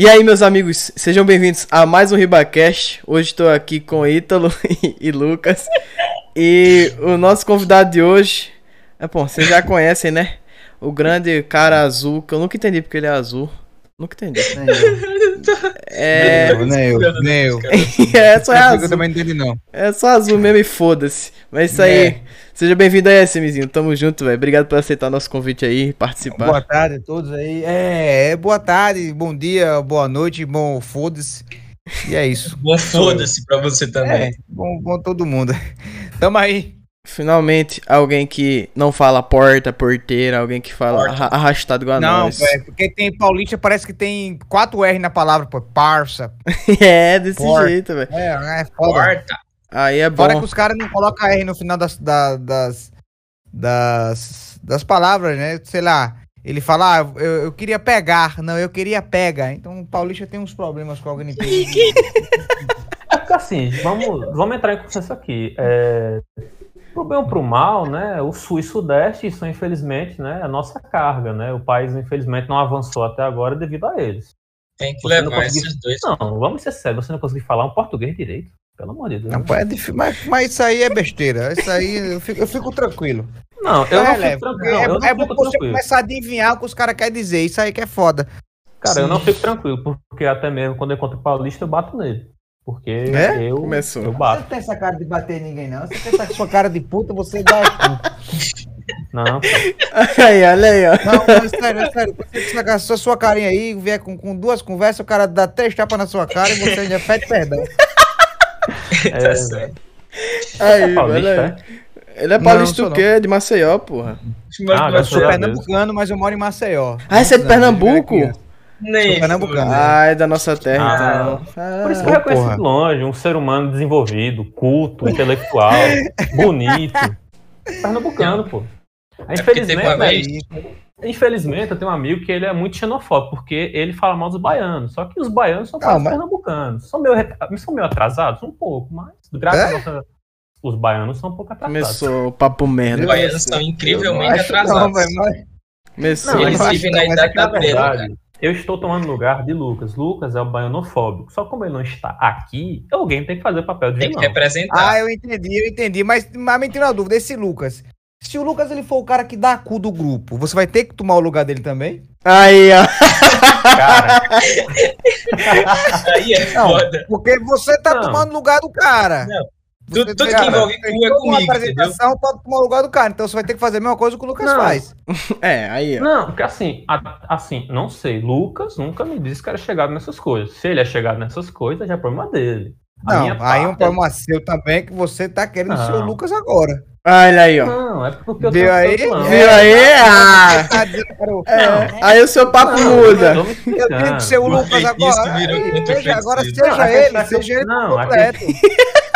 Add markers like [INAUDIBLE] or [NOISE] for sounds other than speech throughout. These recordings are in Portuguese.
E aí, meus amigos, sejam bem-vindos a mais um RibaCast. Hoje estou aqui com Ítalo [LAUGHS] e, Lucas. E o nosso convidado de hoje, é bom, vocês já conhecem, né? O grande cara azul, que eu nunca entendi porque ele é azul. Nunca entendi. É. Nem eu, nem eu. [LAUGHS] é só é Eu azul. também não entendi, não. É só azul mesmo e foda-se. Mas isso aí. É. Seja bem-vindo aí, SMzinho. Tamo junto, velho. Obrigado por aceitar nosso convite aí, participar. Boa tarde a todos aí. É, é, boa tarde, bom dia, boa noite, bom foda-se. E é isso. Bom, foda-se pra você É, também. bom, bom todo mundo. Tamo aí. Finalmente, alguém que não fala porta, porteira, alguém que fala Porta. arrastado igual a Não, nós. é, porque tem paulista, parece que tem quatro R na palavra, pô. Parça. [LAUGHS] é, desse Porta. jeito, velho. É, é foda. Porta. Aí é bom. Fora que os caras não colocam R no final das, da- das, das, das palavras, né? Sei lá. Ele fala, ah, eu, eu queria pegar. Não, eu queria pega. Então o paulista tem uns problemas com a organização. [LAUGHS] É porque assim, vamos, vamos entrar em consenso aqui. É, pro bem ou pro mal, né? O sul e sudeste, isso infelizmente, né? É a nossa carga, né? O país, infelizmente, não avançou até agora devido a eles. Tem que Você não levar esses dois. Não, vamos ser sérios, você não conseguiu falar um português direito. Pelo amor de Deus. Não, é difícil, mas, mas isso aí é besteira. Isso aí eu fico, eu fico tranquilo. Não, eu É, não Leve, fico tranquilo. é, eu não é bom você tranquilo. começar a adivinhar o que os caras querem dizer. Isso aí que é foda. Cara, eu não Sim. fico tranquilo, porque até mesmo quando eu encontro o paulista, eu bato nele. Porque É? eu, Começou. eu Você bato. não tem essa cara de bater em ninguém, não. Você tem essa sua cara de puta, você dá. Não, pô. [LAUGHS] aí, olha aí, ó. Não, não, é sério, é sério. Você com essa sua carinha aí, vier com, com duas conversas, o cara dá três tapas na sua cara e você ainda pede perdão. [LAUGHS] É, Tá certo. Aí, paulista, olha é? aí. Ele é paulista o quê? De Maceió, porra. Ah, graças Sou pernambucano, mas eu moro em Maceió. Ah, você é de Pernambuco? Nem pernambucano. Ah, é da nossa terra, Ah, então. Por isso que Ah, eu reconheço porra. de longe, um ser humano desenvolvido, culto, intelectual, [LAUGHS] bonito. Pernambucano, pô. É Infelizmente, né, vez- infelizmente, eu tenho um amigo que ele é muito xenofóbico, porque ele fala mal dos baianos. Só que os baianos são Não, quase mas- pernambucanos. São meio, re- são meio atrasados, um pouco, mas graças É? a nossa, os baianos são um pouco atrasados. Começou o papo merda. Os baianos são incrivelmente atrasados. Não, mas- Começou. Não, Eles vivem na idade da pedra, eu estou tomando lugar de Lucas. Lucas é o baianofóbico. Só como ele não está aqui, alguém tem que fazer o papel de Tem que representar. Ah, eu entendi, eu entendi. Mas, mas me tira uma dúvida, esse Lucas. Se o Lucas ele for o cara que dá cu do grupo, você vai ter que tomar o lugar dele também? Aí, ó. Cara, [LAUGHS] Aí é Não, foda. porque você tá Não. tomando o lugar do cara. Não. Tudo, tudo tá- que envolve cu é toda uma comigo, entendeu? apresentação pra tomar o lugar do cara. Então você vai ter que fazer a mesma coisa que o Lucas Não. faz. É, aí, ó. Não, porque assim, a- assim, não sei. Lucas nunca me disse que era chegado nessas coisas. Se ele é chegado nessas coisas, já é problema dele. A Não, aí é um problema seu também que você tá querendo ser o Não. Lucas agora. Olha aí, ó. Não, é porque eu Viu tô aí? falando. Viu aí? Ah! Tá É, aí o seu papo Não, muda. eu Eu tenho que ser o Lucas agora. virou Aí, contra o veja, agora seja Não, ele, é seja ele não, completo.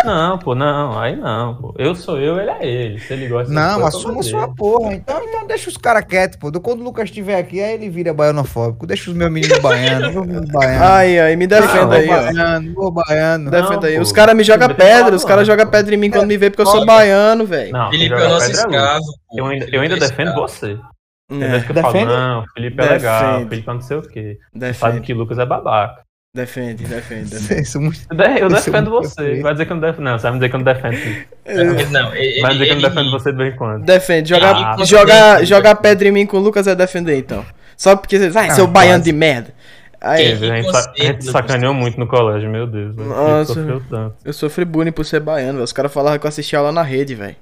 Não, pô, não, aí não, pô. Eu sou eu, ele é ele. Se ele gosta Não, coisas, assuma sua porra. Então, então deixa os caras quietos, pô. Quando o Lucas estiver aqui, aí ele vira baianofóbico. Deixa os meus meninos baianos, meus meninos baianos. Aí, aí, me defenda Vou aí, ó. baiano, vou baiano. Não, Defenda aí. pô. Os caras me jogam Não pedra, os caras não, jogam pedra em mim quando me vê porque eu sou baiano, velho. Não, Felipe é o nosso é escravo. pô. Eu ainda, eu ainda é defendo escravo. você. Tem É, que eu falo, não, Felipe é legal, Defende. Felipe é não sei o quê. Sabe defende, que Lucas é babaca. Defende, defende, defende. Isso é muito- Eu é defendo muito você. perfeito. Vai dizer que eu não defendo. Não, você vai me dizer que eu não defendo. Felipe. Não, ele, Vai dizer que eu não ele- defendo você de vez em quando. Defende. Jogar, Ah, jogar, defende. jogar pedra em mim com o Lucas é defender, então. Só porque vocês. Ah, Ah, seu baiano quase. de merda. Aí, A gente, a gente sacaneou muito no colégio, meu Deus. velho. Nossa. Sofreu tanto. eu sofri bullying por ser baiano, velho. Os caras falavam que eu assistia aula na rede, velho.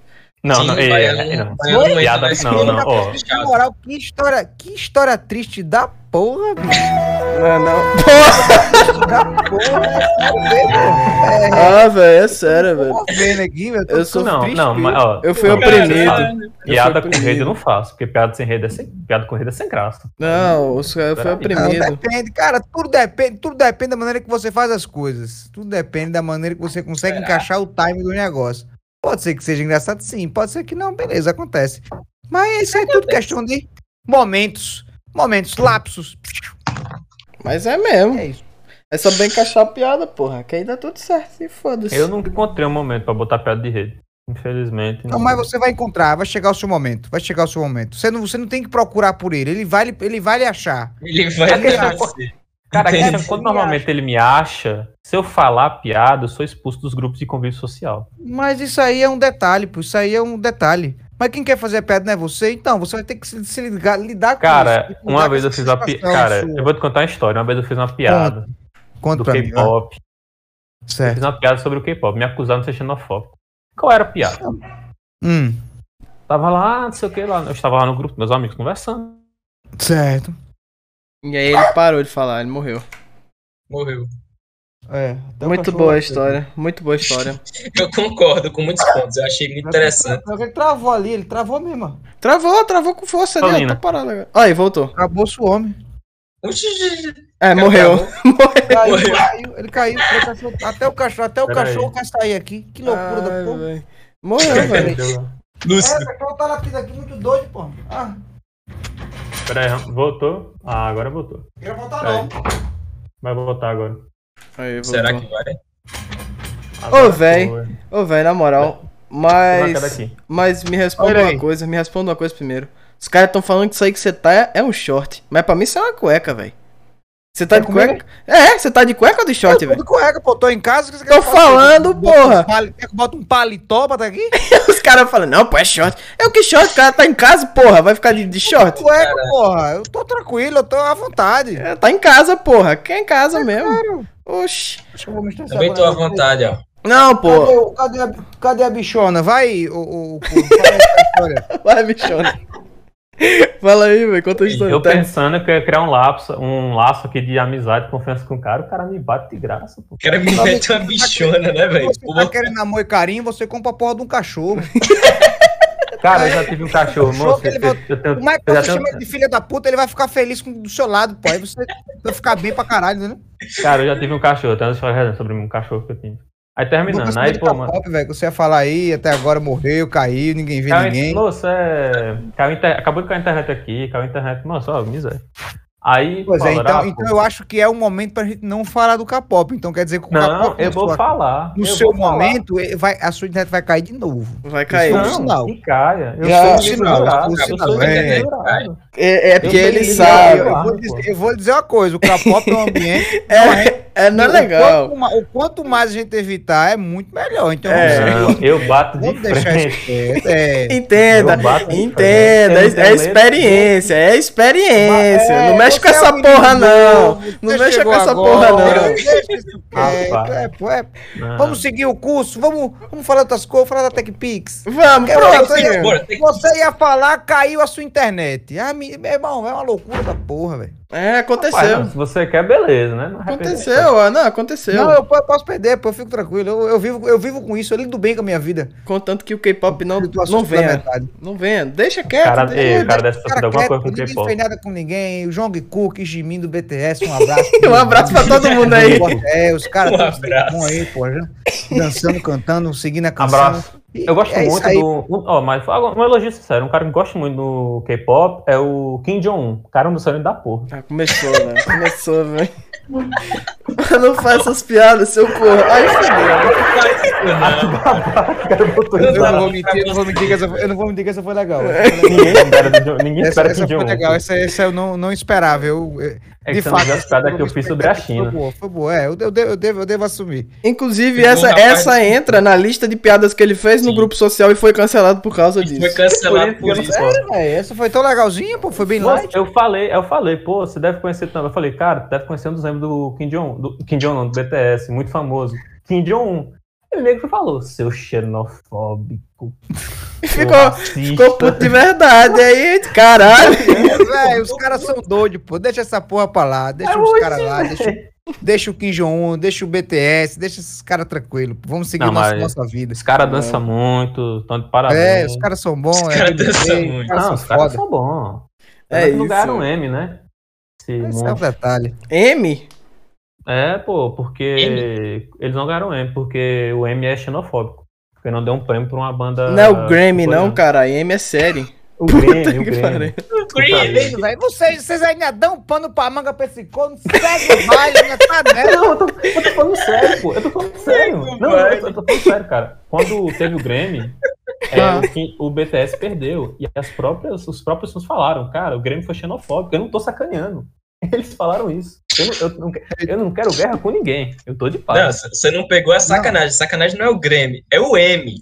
Não, Sim, não, é, baiano- é, não. baiano não Piada, não, ó. Na moral, que história, que história triste da porra, bicho. Não, não. Porra! Da porra, é, Ah, velho, é sério, velho. tô Eu sou Não, triste, não, mas ó. Eu fui oprimido. Piada com rede eu não faço, porque piada sem rede é sem, piada com rede é sem graça. Não, os caras foi Não, oprimido. depende, cara, tudo depende, tudo depende da maneira que você faz as coisas. Tudo depende da maneira que você consegue Será? encaixar o time do negócio. Pode ser que seja engraçado, sim. Pode ser que não, beleza, acontece. Mas isso é tudo questão de momentos. Momentos, lapsos. Mas é mesmo. É isso. É só bem encaixar a piada, porra. Que aí dá tudo certo. E foda-se. Eu nunca encontrei um momento pra botar piada de rede. Infelizmente. Não, mas você vai encontrar, vai chegar o seu momento. Vai chegar o seu momento. Você não, você não tem que procurar por ele. Ele vai, lhe- ele vai lhe achar. Ele vai A questão nascer. Cara, quando normalmente ele me acha, se eu falar piada, eu sou expulso dos grupos de convívio social. Mas isso aí é um detalhe, pô. Isso aí é um detalhe. Mas quem quer fazer piada não é você? Então, você vai ter que se, se ligar, lidar com Cara, isso. uma vez com eu fiz uma piada. Cara, sua. eu vou te contar uma história. Uma vez eu fiz uma piada Conta do pra mim. ó. K-pop. Eu Certo. fiz uma piada sobre o K-pop. Me acusaram de ser xenofóbico. Qual era a piada? Hum, Tava lá, não sei o que lá. Eu estava lá no grupo, meus amigos conversando. certo. E aí ele parou de falar, ele morreu. Morreu. É, Muito boa a bateu. história, muito boa a história. [LAUGHS] Eu concordo com muitos pontos. Eu achei muito interessante. Ele travou ali, ele travou mesmo. Travou, travou com força ali, ó, tá parado agora. Aí, voltou. Acabou-se o homem. É, morreu. [LAUGHS] Caiu, Morreu. caiu, ele caiu. o cachorro- até o cachorro, até o Pera aí. cachorro quer sair aqui. Que loucura da Ai, porra. velho. Morreu, [LAUGHS] velho. É, Lúcido. o cachorro tá latindo aqui muito doido, pô. Ah, Pera aí, voltou? Ah, agora voltou. queria voltar Pera aí. não. Vai voltar agora. Aí, voltou. Será que vai? Véi. foi. Ô, velho, na moral. Mas. Mas me responda uma coisa, me responda uma coisa primeiro. Os caras tão falando que isso aí que você tá é, é um short. Mas pra mim isso é uma cueca, velho. Você tá Tá de comigo? cueca? É, você tá de cueca ou de short, Eu tô velho? de cueca, pô. Tô em casa. que você Tô eu falando, Bota porra. um que eu bote um paletó pra tá aqui? [LAUGHS] Os caras falam, não, pô, é short. É o que short? O cara tá em casa, porra. Vai ficar de, de short? Cueca, porra. Eu tô tranquilo, eu tô à vontade. É, tá em casa, porra. Quer em casa mesmo. Oxi. Acho que eu vou me estressar Também tô à vontade, ó. Não, Cadê, pô. o- cadê, a, cadê a bichona? Vai, o, o, o. [LAUGHS] Vai, bichona. Fala aí, velho. Conta a história. Eu Tá- pensando que eu ia criar um laço, um laço aqui de amizade, confiança com o cara, o cara me bate de graça, pô. O cara me mete uma bichona, né, velho? Você tá querendo amor e carinho, você compra a porra de um cachorro. [LAUGHS] Cara, eu já tive um cachorro, moço. que ele Eu, vai- eu tenho, Como é que você tenho- chama ele de filha da puta, ele vai ficar feliz com, do seu lado, pô. Aí você vai ficar bem pra caralho, né? Cara, eu já tive um cachorro, tem uma história sobre um cachorro que eu tinha. Aí terminando, Lucas aí, de pô, mano. pop, velho, que você ia falar aí, até agora morreu, caiu, ninguém vê Caiu, ninguém. Moço, é. Caiu inter... Acabou de cair a internet aqui, caiu a internet. Moço, ó, miséria. Aí. Pois é, então, ah, então eu acho que é o momento pra gente não falar do K-pop. Então quer dizer que o Não, K-pop eu vou sua- falar. no eu seu momento, ele vai, a sua internet vai cair de novo. Vai cair. Isso é um sinal. que caia. Eu É um sou é um eu sinal, sou é. É, é porque ele sabe. Eu, eu vou dizer, eu vou dizer uma coisa, o K-pop é um ambiente. [LAUGHS] É, é, não é o legal. quanto O quanto mais a gente evitar, é muito melhor. Então É. vamos, Não, eu bato de vamos deixar isso frente. É. Entenda, Eu bato de entenda. frente. É, é experiência, é experiência. É, não mexe com você é essa porra, não. Não você mexa chegou com essa porra, não. É, é. Vamos seguir o curso, vamos, vamos falar outras coisas, falar da TechPix. Vamos, Eu- pronto. tem que- Você ia falar, caiu a sua internet. Ah, meu irmão, é uma loucura da porra, velho. É, Rapaz, não, aconteceu. se você quer, beleza, né? Não. Aconteceu, ó, não, aconteceu. Não, eu, po- eu posso perder, pô, eu fico tranquilo. Eu, eu vivo, eu vivo com isso, eu lido bem com a minha vida. Contanto que o K-pop não, não venha. Não venha. Deixa quieto. Cara, deixa- ei, o cara deve ter Cara, alguma quieto, coisa com o ninguém K-pop. fez nada com ninguém. O Jungkook, Jimin do BTS, um abraço. [LAUGHS] Um abraço pra todo mundo aí. É, os caras Um tão abraço. bom aí, pô. já. Dançando, cantando, seguindo a canção. Abraço. Eu gosto é muito do. Ó, mas fala um elogio sincero. Um cara que gosta muito do K-pop é o Kim Jong-un. Cara, um dos sonhos da porra. Ah, começou, velho. Começou, velho. Não faz essas piadas, seu porra. Aí fodeu. Eu não vou mentir, eu não vou mentir que essa, eu não vou mentir que essa foi legal. Ninguém espera, do ninguém Essa, espera essa Kim foi Jong-un. legal, essa, essa eu não, não esperava. Eu, É que você não viu as piadas que eu fiz sobre a Foi China. boa, foi boa. É, eu, eu, devo, eu, devo, eu devo assumir. Inclusive, essa, rapaz- essa entra na lista de piadas que ele fez no Sim. grupo social e foi cancelado por causa E foi disso. cancelado Por isso que É, essa foi tão legalzinha, pô. Foi bem Nossa, light. eu falei, eu falei, pô, você deve conhecer também. Eu falei, cara, deve conhecer um dos membros do Kim Jong, do Kim Jong não, do BTS, muito famoso. Kim Jong-un. E o nego falou, seu xenofóbico. Ficou, racista." ficou puto de verdade. Aí, caralho. [LAUGHS] Véi, os caras são doidos, pô. Deixa essa porra pra lá. Deixa É os caras lá. Deixa, deixa o Kim Jong-un, deixa o BTS, deixa esses caras tranquilos. Vamos seguir Não, nossa, nossa vida. Os caras dançam muito, estão de É, parabéns. os caras são bons. Os é caras tudo dançam muito. Os caras Não, são os caras foda. são bons. É É isso. não ganharam um M, né? Esse Esse é um monstro. detalhe. M? É, pô, porque eles não ganharam M, porque o M é xenofóbico. Porque não deu um prêmio pra uma banda. Não é o Grammy, não, cara. M é série. O [LAUGHS] Grammy, o que Grammy. Green. Velho, vocês, vocês ainda dão pano pra manga pra esse corno, segue o baile, ainda tá nessa. Não, eu tô, eu tô falando sério, pô. Eu tô falando sério. O Não, eu tô, eu tô falando sério, cara. Quando teve o Grammy, é, Ah. o, o BTS perdeu. E as próprias, os próprios fãs falaram, cara, o Grammy foi xenofóbico. Eu não tô sacaneando. [LAUGHS] Eles falaram isso. Eu não, eu, não, eu não quero guerra com ninguém. Eu tô de paz. Não, você não pegou a sacanagem. Sacanagem não é o Grêmio, é o M.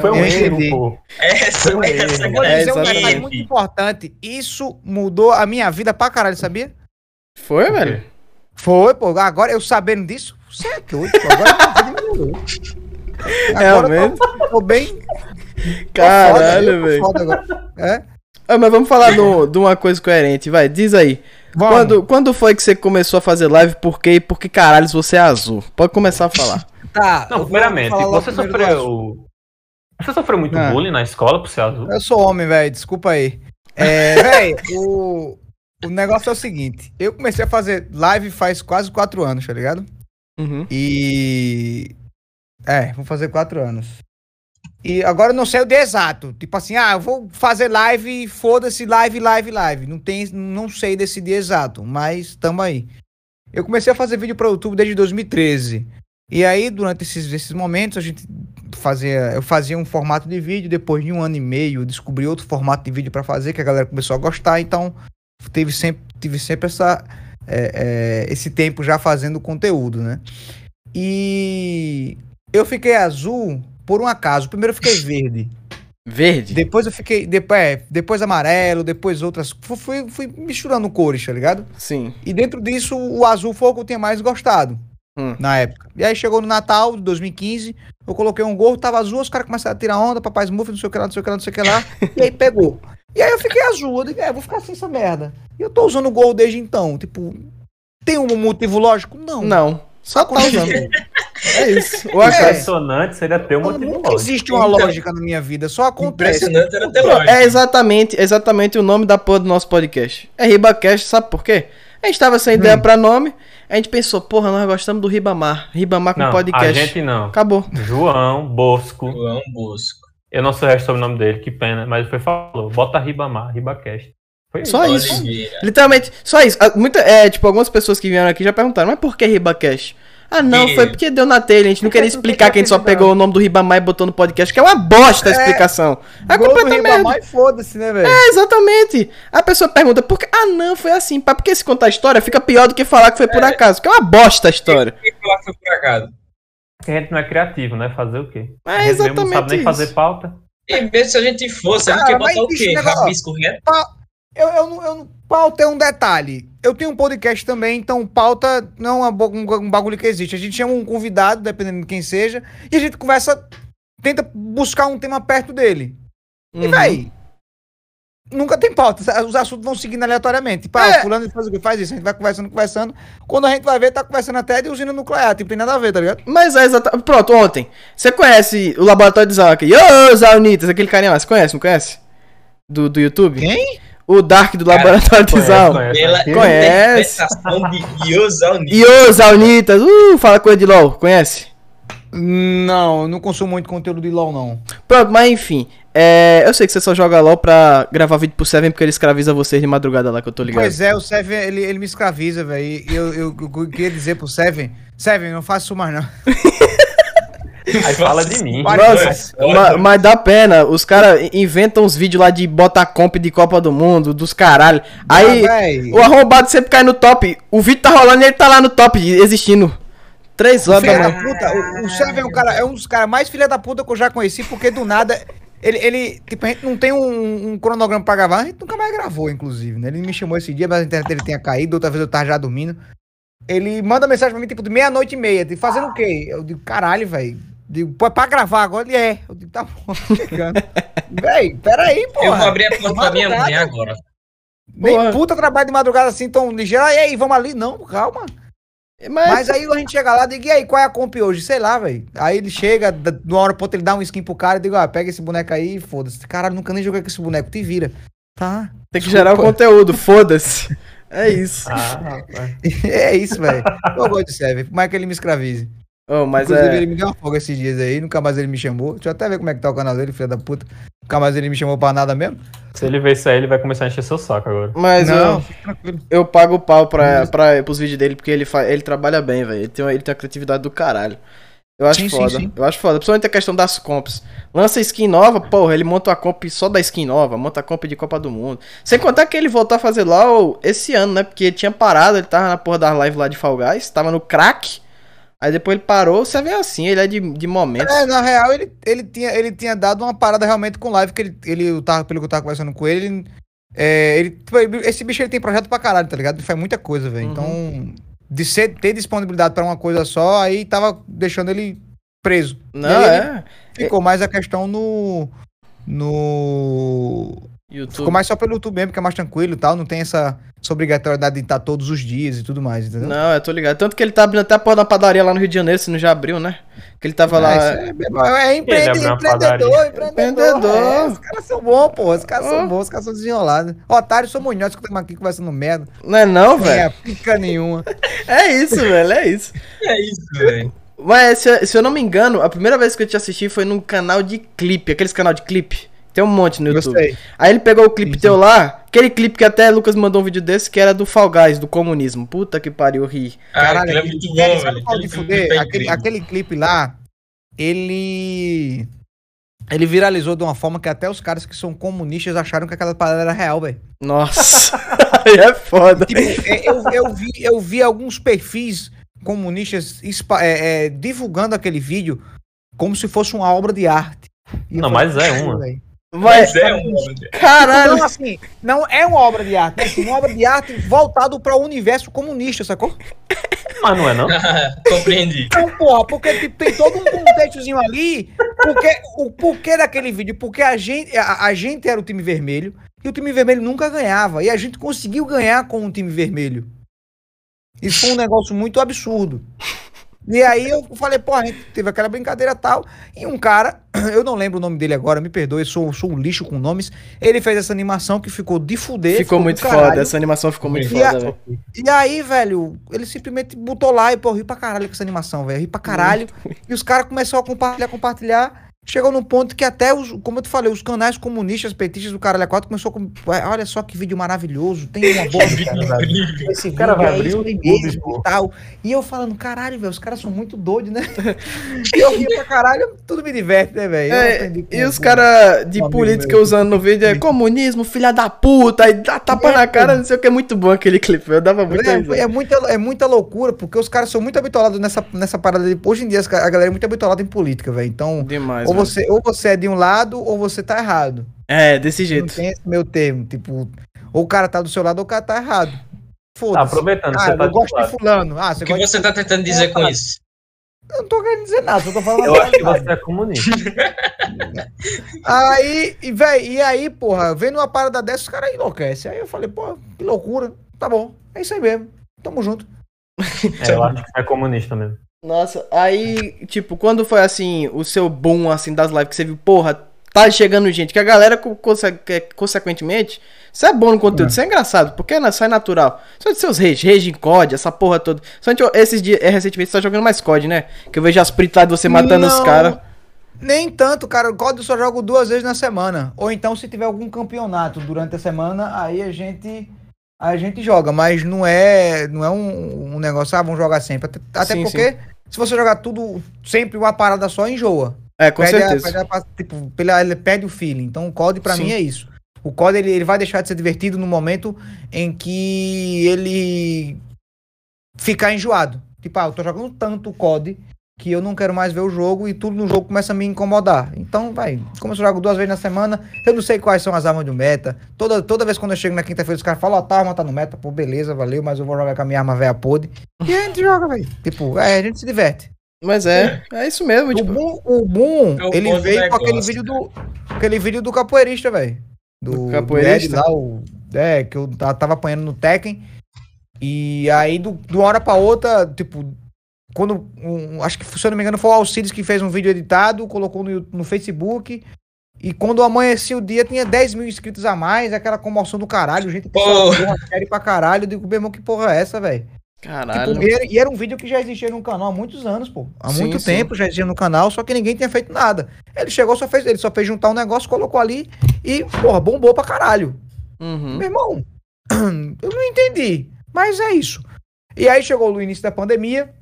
Foi um Eu erro, pô. É, Foi um é. Eu vou sacanagem. É, dizer um detalhe muito importante. Isso mudou a minha vida pra caralho, sabia? Foi, velho? Foi, pô. Agora eu sabendo disso, você é doido, pô. Agora minha vida melhorou. Realmente. eu tô, tô bem. Caralho, velho. É? Ah, mas vamos falar de uma coisa coerente, vai. Diz aí. Vamos. Quando, quando foi que você começou a fazer live? Por quê? E por que caralhos você é azul? Pode começar a falar. [LAUGHS] Tá. Não, primeiramente, você sofreu. Você sofreu muito Ah. bullying na escola por ser azul? Eu sou homem, velho. Desculpa aí. É, [LAUGHS] velho, o, o negócio é o seguinte. Eu comecei a fazer live faz quase quatro anos, tá ligado? Uhum. E. É, vou fazer quatro anos. E agora eu não sei o dia exato. Tipo assim, ah, eu vou fazer live e foda-se, live, live, live. Não, tem, não sei desse dia exato, mas tamo aí. Eu comecei a fazer vídeo para YouTube desde 2013. E aí, durante esses, esses momentos, a gente fazia. Eu fazia um formato de vídeo, depois de um ano e meio, eu descobri outro formato de vídeo para fazer, que a galera começou a gostar, então teve sempre, tive sempre essa, é, é, esse tempo já fazendo conteúdo, né? E eu fiquei azul por um acaso. Primeiro eu fiquei verde. Verde? Depois eu fiquei. Depois, é, depois amarelo, depois outras. Fui, fui, misturando cores, tá ligado? Sim. E dentro disso, o azul foi o que eu tinha mais gostado. Hum. Na época. E aí chegou no Natal de 2015, eu coloquei um gorro, tava azul, os caras começaram a tirar onda, papai Smurf, não sei o que lá, não sei o que lá, não sei o que lá. e aí pegou. E aí eu fiquei azul, eu digo, é, vou ficar sem essa merda. E eu tô usando o gorro desde então. Tipo, tem um motivo lógico? Não. Não. Só tá Aconteceu. usando. É isso. O É. Impressionante seria ter um Não, existe uma Então, lógica na minha vida, só acontece. Impressionante era ter lógica. É exatamente, exatamente o nome da porra do nosso podcast. É RibaCast, sabe por quê? A gente tava sem Hum. ideia pra nome, a gente pensou, porra, nós gostamos do Ribamar. Ribamar com Não, podcast. a gente não. Acabou. João Bosco. João Bosco. Eu não sei o sobrenome dele, que pena. Mas foi falou, bota Ribamar, Ribacast. Foi Só isso. Literalmente, só isso. Ah, Muita, é, tipo, algumas pessoas que vieram aqui já perguntaram, mas por que RibaCast? Ah, não, Que- foi porque deu na telha, a gente não queria explicar que a gente só pegou o nome do Ribamar e botou no podcast, que é uma bosta a explicação. É Gol do completa merda. Ribamar e foda-se, né, velho? É, exatamente. A pessoa pergunta, por que? Ah, não, foi assim. Pá, porque se contar a história fica pior do que falar que foi por acaso, que é uma bosta a história. Falar que foi por acaso? Porque a gente não é criativo, né? Fazer o quê? É a gente mesmo não exatamente sabe nem isso. fazer pauta. E mesmo se a gente fosse, a gente ia botar o quê? Rabisco reto? Eu, eu, não- eu, pauta é um detalhe. Eu tenho um podcast também, então pauta não é um, um- bagulho que existe. A gente chama um convidado, dependendo de quem seja, e a gente conversa, tenta buscar um tema perto dele. E, Uhum. véi, nunca tem pauta. Os assuntos vão seguindo aleatoriamente. Tipo, ah, É. fulano faz o que? Faz isso. A gente vai conversando, conversando. Quando a gente vai ver, tá conversando até de usina nuclear. Tipo, tem nada a ver, tá ligado? Mas é exatamente. Pronto, ontem. Você conhece o Laboratório de Zal aqui? Ô, Zaunitas, aquele carinha lá. Você conhece, não conhece? Do, do YouTube? Quem? O Dark do Cara, Laboratório de Zal. conhece. Conhece. de. E Zaunitas. Uh, fala com ele de LOL. Conhece? Não, eu não consumo muito conteúdo de LOL, não. Pronto, mas enfim. É, eu sei que você só joga LOL pra gravar vídeo pro Seven porque ele escravisa vocês de madrugada lá, que eu tô ligado. Pois é, o Seven, ele, ele me escraviza, velho. E eu, eu, eu queria dizer pro Seven, Seven, não faço isso mais não. [LAUGHS] Aí fala de mim. Nossa, ma- mas dá pena. Os caras inventam uns vídeos lá de botar comp de Copa do Mundo, dos caralho. Aí Ah, o arrombado sempre cai no top. O vídeo tá rolando e ele tá lá no top, existindo. Três horas da Filha da manhã. puta, o, o Seven é, um cara, é um dos caras mais filha da puta que eu já conheci, porque do nada. Ele, ele, tipo, a gente não tem um, um cronograma pra gravar, a gente nunca mais gravou, inclusive, né? Ele me chamou esse dia, mas a internet dele tinha caído, outra vez eu tava já dormindo. Ele manda mensagem pra mim, tipo, de meia-noite e meia, de fazendo o quê? Eu digo, caralho, velho. Digo, pô, é pra gravar agora? Ele é. Eu digo, tá bom, chegando. [LAUGHS] Véi, peraí, pô. Eu vou abrir a porta da minha mãe agora. Nem Porra. puta trabalho de madrugada assim tão ligeiro. E aí, vamos ali? Não, calma. Mas, Mas aí a gente chega lá e diga, e aí, qual é a comp hoje? Sei lá, velho. Aí ele chega, de uma hora pra outra ele dá um skin pro cara e digo, ah, pega esse boneco aí e foda-se. Caralho, nunca nem joguei com esse boneco, te vira. Tá. tem que gerar o conteúdo, foda-se. [LAUGHS] É isso. Ah, [LAUGHS] é isso, velho. Eu gosto de Seven, por mais que ele me escravize. Oh, mas Inclusive, é. ele me deu uma folga esses dias aí, nunca mais ele me chamou. Deixa eu até ver como é que tá o canal dele, filho da puta. Nunca mais ele me chamou pra nada mesmo. Se ele ver isso aí, ele vai começar a encher seu saco agora. Mas não, eu, eu pago o pau pra, pra, pros vídeos dele porque ele, fa... ele trabalha bem, velho. Ele tem, uma- ele tem uma criatividade do caralho. Eu acho Sim, sim, foda. sim. Eu acho foda. Principalmente a questão das comps. Lança skin nova, porra, ele monta a comp só da skin nova, monta a comp de Copa do Mundo. Sem contar que ele voltou a fazer LOL esse ano, né? Porque ele tinha parado, ele tava na porra da live lá de Fall Guys, tava no crack. Aí depois ele parou, você vê assim, ele é de, de momentos. É, na real, ele, ele, tinha, ele tinha dado uma parada realmente com live, que ele, ele tava, pelo que eu tava conversando com ele, ele, é, ele- esse bicho ele tem projeto pra caralho, tá ligado? Ele faz muita coisa, velho. Uhum. Então, de ser, ter disponibilidade pra uma coisa só, aí tava deixando ele preso. Não, é. Ficou mais a questão no. No. YouTube. Ficou mais só pelo YouTube mesmo, que é mais tranquilo e tal. Não tem essa, essa obrigatoriedade de estar todos os dias e tudo mais, entendeu? Não, eu tô ligado. Tanto que ele tá abrindo até a porra da padaria lá no Rio de Janeiro, se não já abriu, né? Que ele tava lá. É, é, é empreendedor, empreendedor. Empreendedor. é, os caras são bons, pô. Os caras Ó. são bons, os caras são desenrolados. Otário, somos nós que estamos aqui conversando merda. Não é não, Não é velho? pica nenhuma. [LAUGHS] É isso, velho, é isso. É isso, velho. Mas se, se eu não me engano, a primeira vez que eu te assisti foi num canal de clipe, aqueles canal de clipe. Tem um monte no YouTube. Gostei. Aí ele pegou o clipe Sim, teu lá, aquele clipe que até Lucas mandou um vídeo desse, que era do Fall Guys, do comunismo. Puta que pariu, ri. Ah, é muito bom, Sabe velho. Aquele fuder? clipe é Aquele, incrível. aquele clipe lá, ele. Ele viralizou de uma forma que até os caras que são comunistas acharam que aquela parada era real, velho. Nossa, [LAUGHS] [LAUGHS] aí é foda. Tipo, é, eu, eu, vi, eu vi alguns perfis comunistas é, é, divulgando aquele vídeo como se fosse uma obra de arte. E Não, falei, mas é "Caralho, uma." velho." Mas, Mas é um homem. caralho. Então, assim, não é uma obra de arte, é assim, uma obra de arte voltado para o universo comunista, sacou? Mas não é não? [LAUGHS] Compreendi. Então, porra, porque tipo, tem todo um contextozinho ali. Porque, o porquê daquele vídeo? Porque a gente, a, a gente era o time vermelho e o time vermelho nunca ganhava. E a gente conseguiu ganhar com o time vermelho. Isso foi um negócio muito absurdo. E aí eu falei, pô, a gente teve aquela brincadeira tal. E um cara, [CLEARS THROAT] eu não lembro o nome dele agora, me perdoe, sou, sou um lixo com nomes. Ele fez essa animação que ficou de fuder. Ficou do muito foda, essa animação ficou muito E foda, velho. E aí, velho, ele simplesmente botou lá e, pô, eu ri pra caralho com essa animação, velho. Ri pra caralho. E os caras começaram a compartilhar, compartilhar. Chegou num ponto que até os, como eu te falei, os canais comunistas, petistas do Caralho 4 começou com- Olha só que vídeo maravilhoso. Tem uma boa. [LAUGHS] Vídeo incrível. Esse cara vai é abrir YouTube, mesmo e tal. E eu falando, caralho, velho, os caras são muito doidos, né? e eu ria pra caralho, tudo me diverte, né, velho? É, e os caras de política usando no vídeo é comunismo, filha da puta, aí dá tapa na cara, não sei o que, é muito bom aquele clipe, eu dava muito É, é, muita, é muita loucura, porque os caras são muito habituados nessa, nessa parada de. Hoje em dia a galera é muito habituada em política, velho. Então, Demais. Você, ou você é de um lado, ou você tá errado. É, desse Não jeito. tem esse meu termo. Tipo, ou o cara tá do seu lado, ou o cara tá errado. Tá, Foda-se. aproveitando, ah, você tá eu de gosto de lado. fulano. Ah, você O que gosta você tá tentando dizer com isso? de... Eu não tô querendo dizer nada, só tô falando Eu acho que você é comunista. [LAUGHS] Aí, e, véi, e aí, porra, vendo uma parada dessa, os caras enlouquecem. Aí eu falei, pô, que loucura. Tá bom, é isso aí mesmo. Tamo junto. É, eu acho que você é comunista mesmo. Nossa, aí, tipo, quando foi assim, o seu boom, assim, das lives, que você viu, porra, tá chegando gente, que a galera, co- conse- que- consequentemente, isso é bom no conteúdo, isso é engraçado, porque né, sai natural. Só de seus reis, reis em COD, essa porra toda. Só de, esses dias, é, recentemente, você tá jogando mais COD, né? Que eu vejo as print lá de você matando os Não, caras. Nem tanto, cara. O COD eu só jogo duas vezes na semana. Ou então, se tiver algum campeonato durante a semana, aí a gente a gente joga. Mas não é não é um, um negócio, ah, vamos jogar sempre. Até, até Sim, porque, se você jogar tudo, sempre uma parada só, enjoa. É, com Perde a- certeza. perde a- tipo, ele perde o feeling. Então, o COD pra Sim. mim é isso. O COD ele, ele vai deixar de ser divertido no momento em que ele ficar enjoado. Tipo, ah, eu tô jogando tanto o COD que eu não quero mais ver o jogo e tudo no jogo começa a me incomodar. Então, vai, como eu jogo duas vezes na semana, eu não sei quais são as armas do meta. Toda, toda vez quando eu chego na quinta-feira, os caras falam, ó, tá, a arma tá no meta, pô, beleza, valeu, mas eu vou jogar com a minha arma velha podre. E a gente joga, velho. Tipo, é, a gente se diverte. Mas é, é isso mesmo, O tipo. Boom, o Boom, É o ele veio com aquele negócio, vídeo do. Aquele vídeo do capoeirista, velho. Do Do, capoeirista? do Ed lá, o. É, que eu ta- tava apanhando no Tekken. E aí, do, de uma hora pra outra, tipo. Quando. um- acho que, se eu não me engano, foi o Alcides que fez um vídeo editado, colocou no, no Facebook. E quando amanhecia o dia, tinha 10 mil inscritos a mais, aquela comoção do caralho, gente que Pô. uma série pra caralho. Eu digo, meu irmão, que porra é essa, velho? Caralho. Tipo, e, era, e era um vídeo que já existia no canal há muitos anos, pô. Há Sim, muito sim. tempo já existia no canal, só que ninguém tinha feito nada. Ele chegou, só fez, ele só fez juntar um negócio, colocou ali e, porra, bombou pra caralho. Uhum. Meu irmão, [CLEARS THROAT] eu não entendi, mas é isso. E aí chegou o início da pandemia,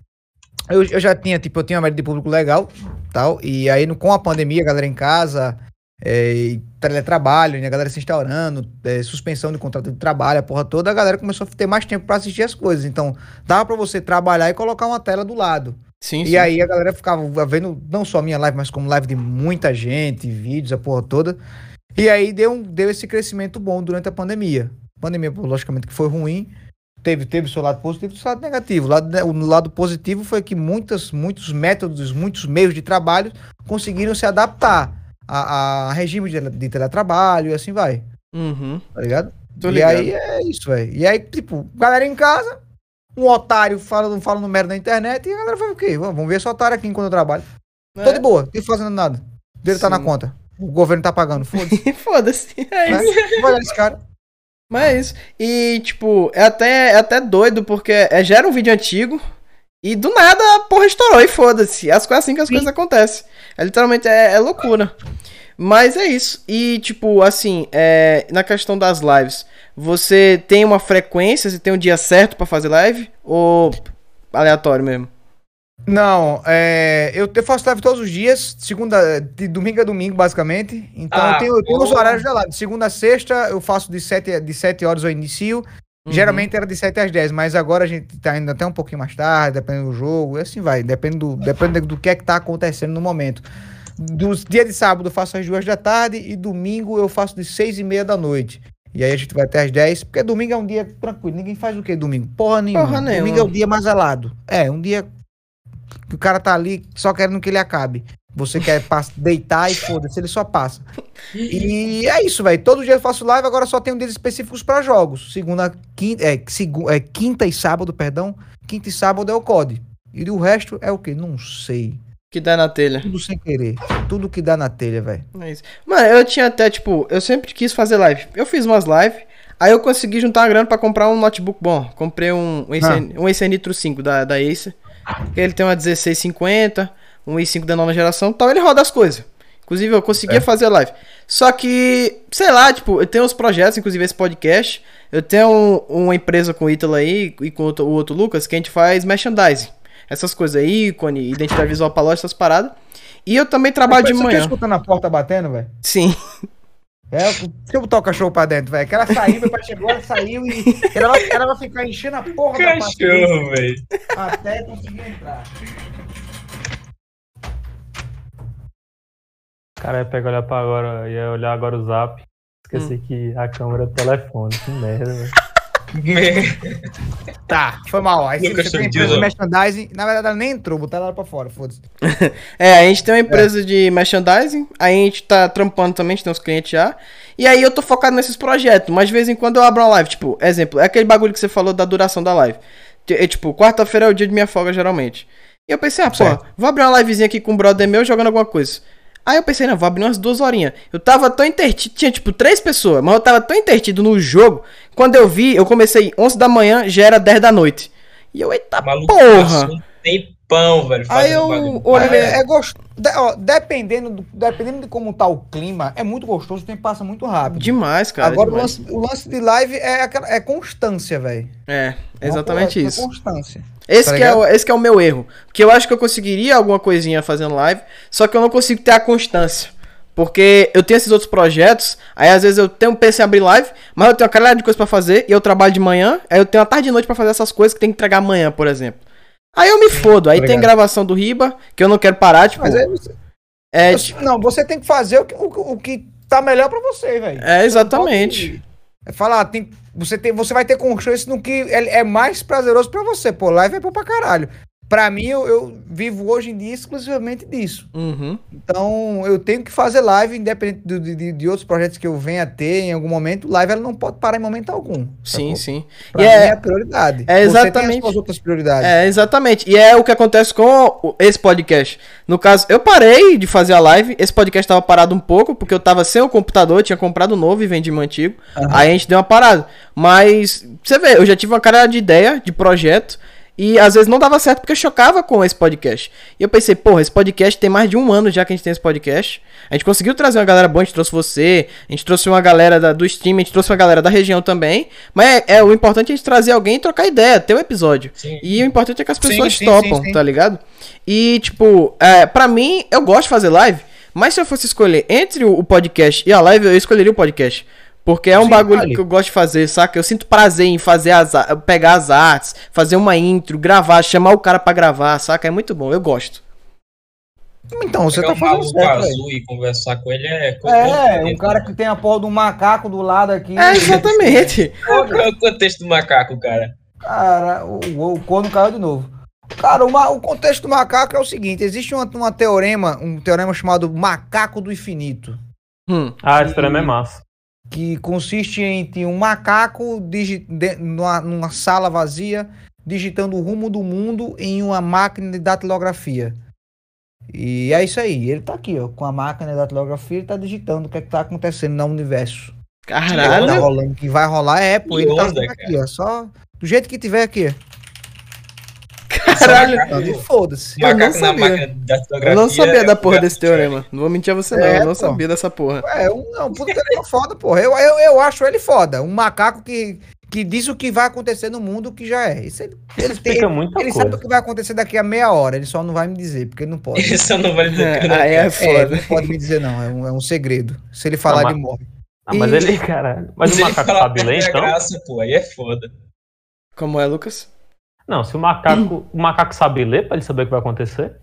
eu, eu já tinha, tipo, eu tinha uma média de público legal, tal, e aí no- com a pandemia, a galera em casa, é, e teletrabalho, né, a galera se instaurando, é, suspensão de contrato de trabalho, a porra toda, a galera começou a ter mais tempo pra assistir as coisas. Então, dava pra você trabalhar e colocar uma tela do lado. Sim, E sim. aí a galera ficava vendo não só a minha live, mas como live de muita gente, vídeos, a porra toda. E aí deu, um, deu esse crescimento bom durante a pandemia. Pandemia, logicamente, que foi ruim. Teve, teve seu lado positivo e seu lado negativo. O lado, o lado positivo foi que muitas, muitos métodos, muitos meios de trabalho conseguiram se adaptar a, a regime de, de teletrabalho e assim vai. Uhum. Tá ligado? Tô e ligado. aí é isso, velho. E aí, tipo, galera em casa, um otário falando, falando merda na internet e a galera faz o quê? Vamos ver esse otário aqui enquanto eu trabalho. Tô de É. boa, não tô fazendo nada. O dele tá na conta. O governo tá pagando, foda-se. [LAUGHS] Foda-se. É né? olhar esse cara. Mas é isso. E, tipo, é até, é até doido, porque é, já era um vídeo antigo. E do nada a porra estourou e foda-se. As coisas assim que as coisas acontecem. É literalmente é, é loucura. Mas é isso. E, tipo, assim, é, na questão das lives, você tem uma frequência, você tem um dia certo pra fazer live? Ou aleatório mesmo? Não, é, eu, eu faço live todos os dias, segunda, de domingo a domingo, basicamente. Então Ah, eu tenho, eu tenho os horários da live. De segunda a sexta eu faço de 7, de 7 horas eu inicio. Uhum. Geralmente era de 7 às 10, mas agora a gente tá indo até um pouquinho mais tarde, dependendo do jogo, e assim vai, depende do, depende do que é que tá acontecendo no momento. Dos dia de sábado eu faço às duas da tarde e domingo eu faço de 6 e meia da noite. E aí a gente vai até às 10, porque domingo é um dia tranquilo. Ninguém faz o que domingo? Porra nenhuma. Porra nenhuma. Domingo é o dia mais alado. É, um dia o cara tá ali só querendo que ele acabe. Você quer [LAUGHS] deitar e foda-se, ele só passa. E é isso, velho. Todo dia eu faço live, agora só tenho dias específicos pra jogos. Segunda, quinta, é, segu, é, quinta e sábado, perdão. Quinta e sábado é o COD. E o resto é o quê? Não sei. Que dá na telha. Tudo sem querer. Tudo que dá na telha, velho. É. Mano, eu tinha até, tipo, eu sempre quis fazer live. Eu fiz umas lives, aí eu consegui juntar uma grana pra comprar um notebook bom. Comprei um, um, Acer, Ah. um Acer Nitro 5 da, da Acer. Ele tem uma 1650, um i5 da nova geração, tal, ele roda as coisas. Inclusive, eu conseguia fazer live. Só que, sei lá, tipo, eu tenho uns projetos, inclusive esse podcast. Eu tenho um- uma empresa com o Ítalo aí e com o outro, o outro Lucas, que a gente faz merchandising. Essas coisas aí, ícone, identidade visual pra loja, essas paradas. E eu também trabalho de Você tá manhã. escutando a porta batendo, velho? Sim. É, deixa eu botar o cachorro pra dentro, velho. Que ela saiu, meu pai chegou, ela saiu e ela vai, ela vai ficar enchendo a porra da paciência Cachorro, velho. até conseguir entrar. O cara ia pegar olhar pra agora, ia olhar agora o zap. Esqueci que a câmera é telefone. Que merda, velho. [LAUGHS] Tá, foi mal. Aí Lucas você tem Tranquilo. empresa de merchandising. Na verdade, ela nem entrou, botaram ela pra fora, foda-se. [LAUGHS] É, a gente tem uma empresa de merchandising, aí a gente tá trampando também, a gente tem uns clientes já. E aí eu tô focado nesses projetos, mas de vez em quando eu abro uma live, tipo, exemplo, é aquele bagulho que você falou da duração da live. É, tipo, quarta-feira é o dia de minha folga, geralmente. E eu pensei, ah, pô, Certo. vou abrir uma livezinha aqui com um brother meu jogando alguma coisa. Aí eu pensei, não, vou abrir umas duas horinhas. Eu tava tão intertido, tinha tipo três pessoas, mas eu tava tão intertido no jogo. Quando eu vi, eu comecei 11 da manhã, já era 10 da noite. E eu, eita O maluco porra! um tempão, velho. Aí eu bagulho. olhei, É, é gost... de- ó, dependendo, do- dependendo de como tá o clima, é muito gostoso, o tempo passa muito rápido. demais, cara. Agora, o demais. lance, o lance de live é, aquela, é constância, velho. É, exatamente é, isso. É constância. Esse, tá que é, o- esse que é o meu erro. Porque eu acho que eu conseguiria alguma coisinha fazendo live, só que eu não consigo ter a constância. Porque eu tenho esses outros projetos, aí às vezes eu tenho um PC abrir live, mas eu tenho uma caralhada de coisa pra fazer, e eu trabalho de manhã, aí eu tenho a tarde e noite pra fazer essas coisas que tem que entregar amanhã, por exemplo. Aí eu me fodo, aí tá tem gravação do Riba, que eu não quero parar, tipo, Mas aí você, é, não, você tem que fazer o que, o, o que tá melhor pra você, velho. é exatamente. É falar, tem, você, tem, você vai ter constância no que é, é mais prazeroso pra você. Pô, live é bom pra caralho. Pra mim, eu, eu vivo hoje em dia exclusivamente disso. Uhum. Então, eu tenho que fazer live, independente do- de, de, outros projetos que eu venha a ter em algum momento. Live, ela não pode parar em momento algum. Sim, sacou? sim. Pra E é- é a prioridade. é exatamente- as outras prioridades. É, exatamente. E é o que acontece com esse podcast. No caso, eu parei de fazer a live. Esse podcast tava parado um pouco, porque eu tava sem o computador, tinha comprado novo e vendi meu antigo. Aí a gente deu uma parada. Mas, você vê, eu já tive uma cara de ideia, de projeto. E às vezes não dava certo porque chocava com esse podcast. E eu pensei, porra, esse podcast tem mais de um ano já que a gente tem esse podcast. A gente conseguiu trazer uma galera boa, a gente trouxe você, a gente trouxe uma galera da- do stream, a gente trouxe uma galera da região também. Mas é, é, o importante é a gente trazer alguém e trocar ideia, ter um episódio. Sim. E o importante é que as pessoas sim, topam, sim, sim. tá ligado? E, tipo, é, pra mim, eu gosto de fazer live, mas se eu fosse escolher entre o podcast e a live, eu escolheria o podcast. Porque é um Sim, bagulho vale. que eu gosto de fazer, saca? Eu sinto prazer em fazer as, pegar as artes, fazer uma intro, gravar, chamar o cara pra gravar, saca? É muito bom, eu gosto. Então, você Pegar tá um fazendo certo, azul e conversar com ele é É, boa. um cara que tem a porra do macaco do lado aqui. É, exatamente. Qual é o contexto do macaco, cara? Cara, o, o corno caiu de novo. Cara, o, ma- o contexto do macaco é o seguinte: existe uma, uma teorema, um teorema chamado macaco do infinito, Hum, Ah, esse trema é massa. Que consiste em um macaco digi- de- numa, numa sala vazia digitando o rumo do mundo em uma máquina de datilografia. E é isso aí, ele tá aqui, ó, com a máquina de datilografia, ele tá digitando o que é que tá acontecendo no universo. O que tá caralho. rolando, o que vai rolar é, pô, ele tá onda, aqui, ó, só do jeito que tiver aqui. Caralho. E foda-se. Eu não sabia. Eu não sabia da porra é desse teorema. Não vou mentir a você, não. É, Eu não pô. sabia dessa porra. É, um, é um puta teorema foda, porra. Eu, eu, eu acho ele foda. Um macaco que, que diz o que vai acontecer no mundo, que já é. Isso ele, ele, tem, Explica muita ele sabe o coisa. que vai acontecer daqui a meia hora. Ele só não vai me dizer, porque ele não pode. [LAUGHS] Isso eu não vou dizer não é quero. É, ele foda. não pode me dizer, não. É um, é um segredo. Se ele falar, Não, ele mas- morre. Ah, mas E- ele, caralho. Mas Se [LAUGHS] o ele macaco sabe ler, então? graça, pô, aí é foda. Como é, Lucas? Não, se o macaco, o macaco sabe ler pra ele saber o que vai acontecer,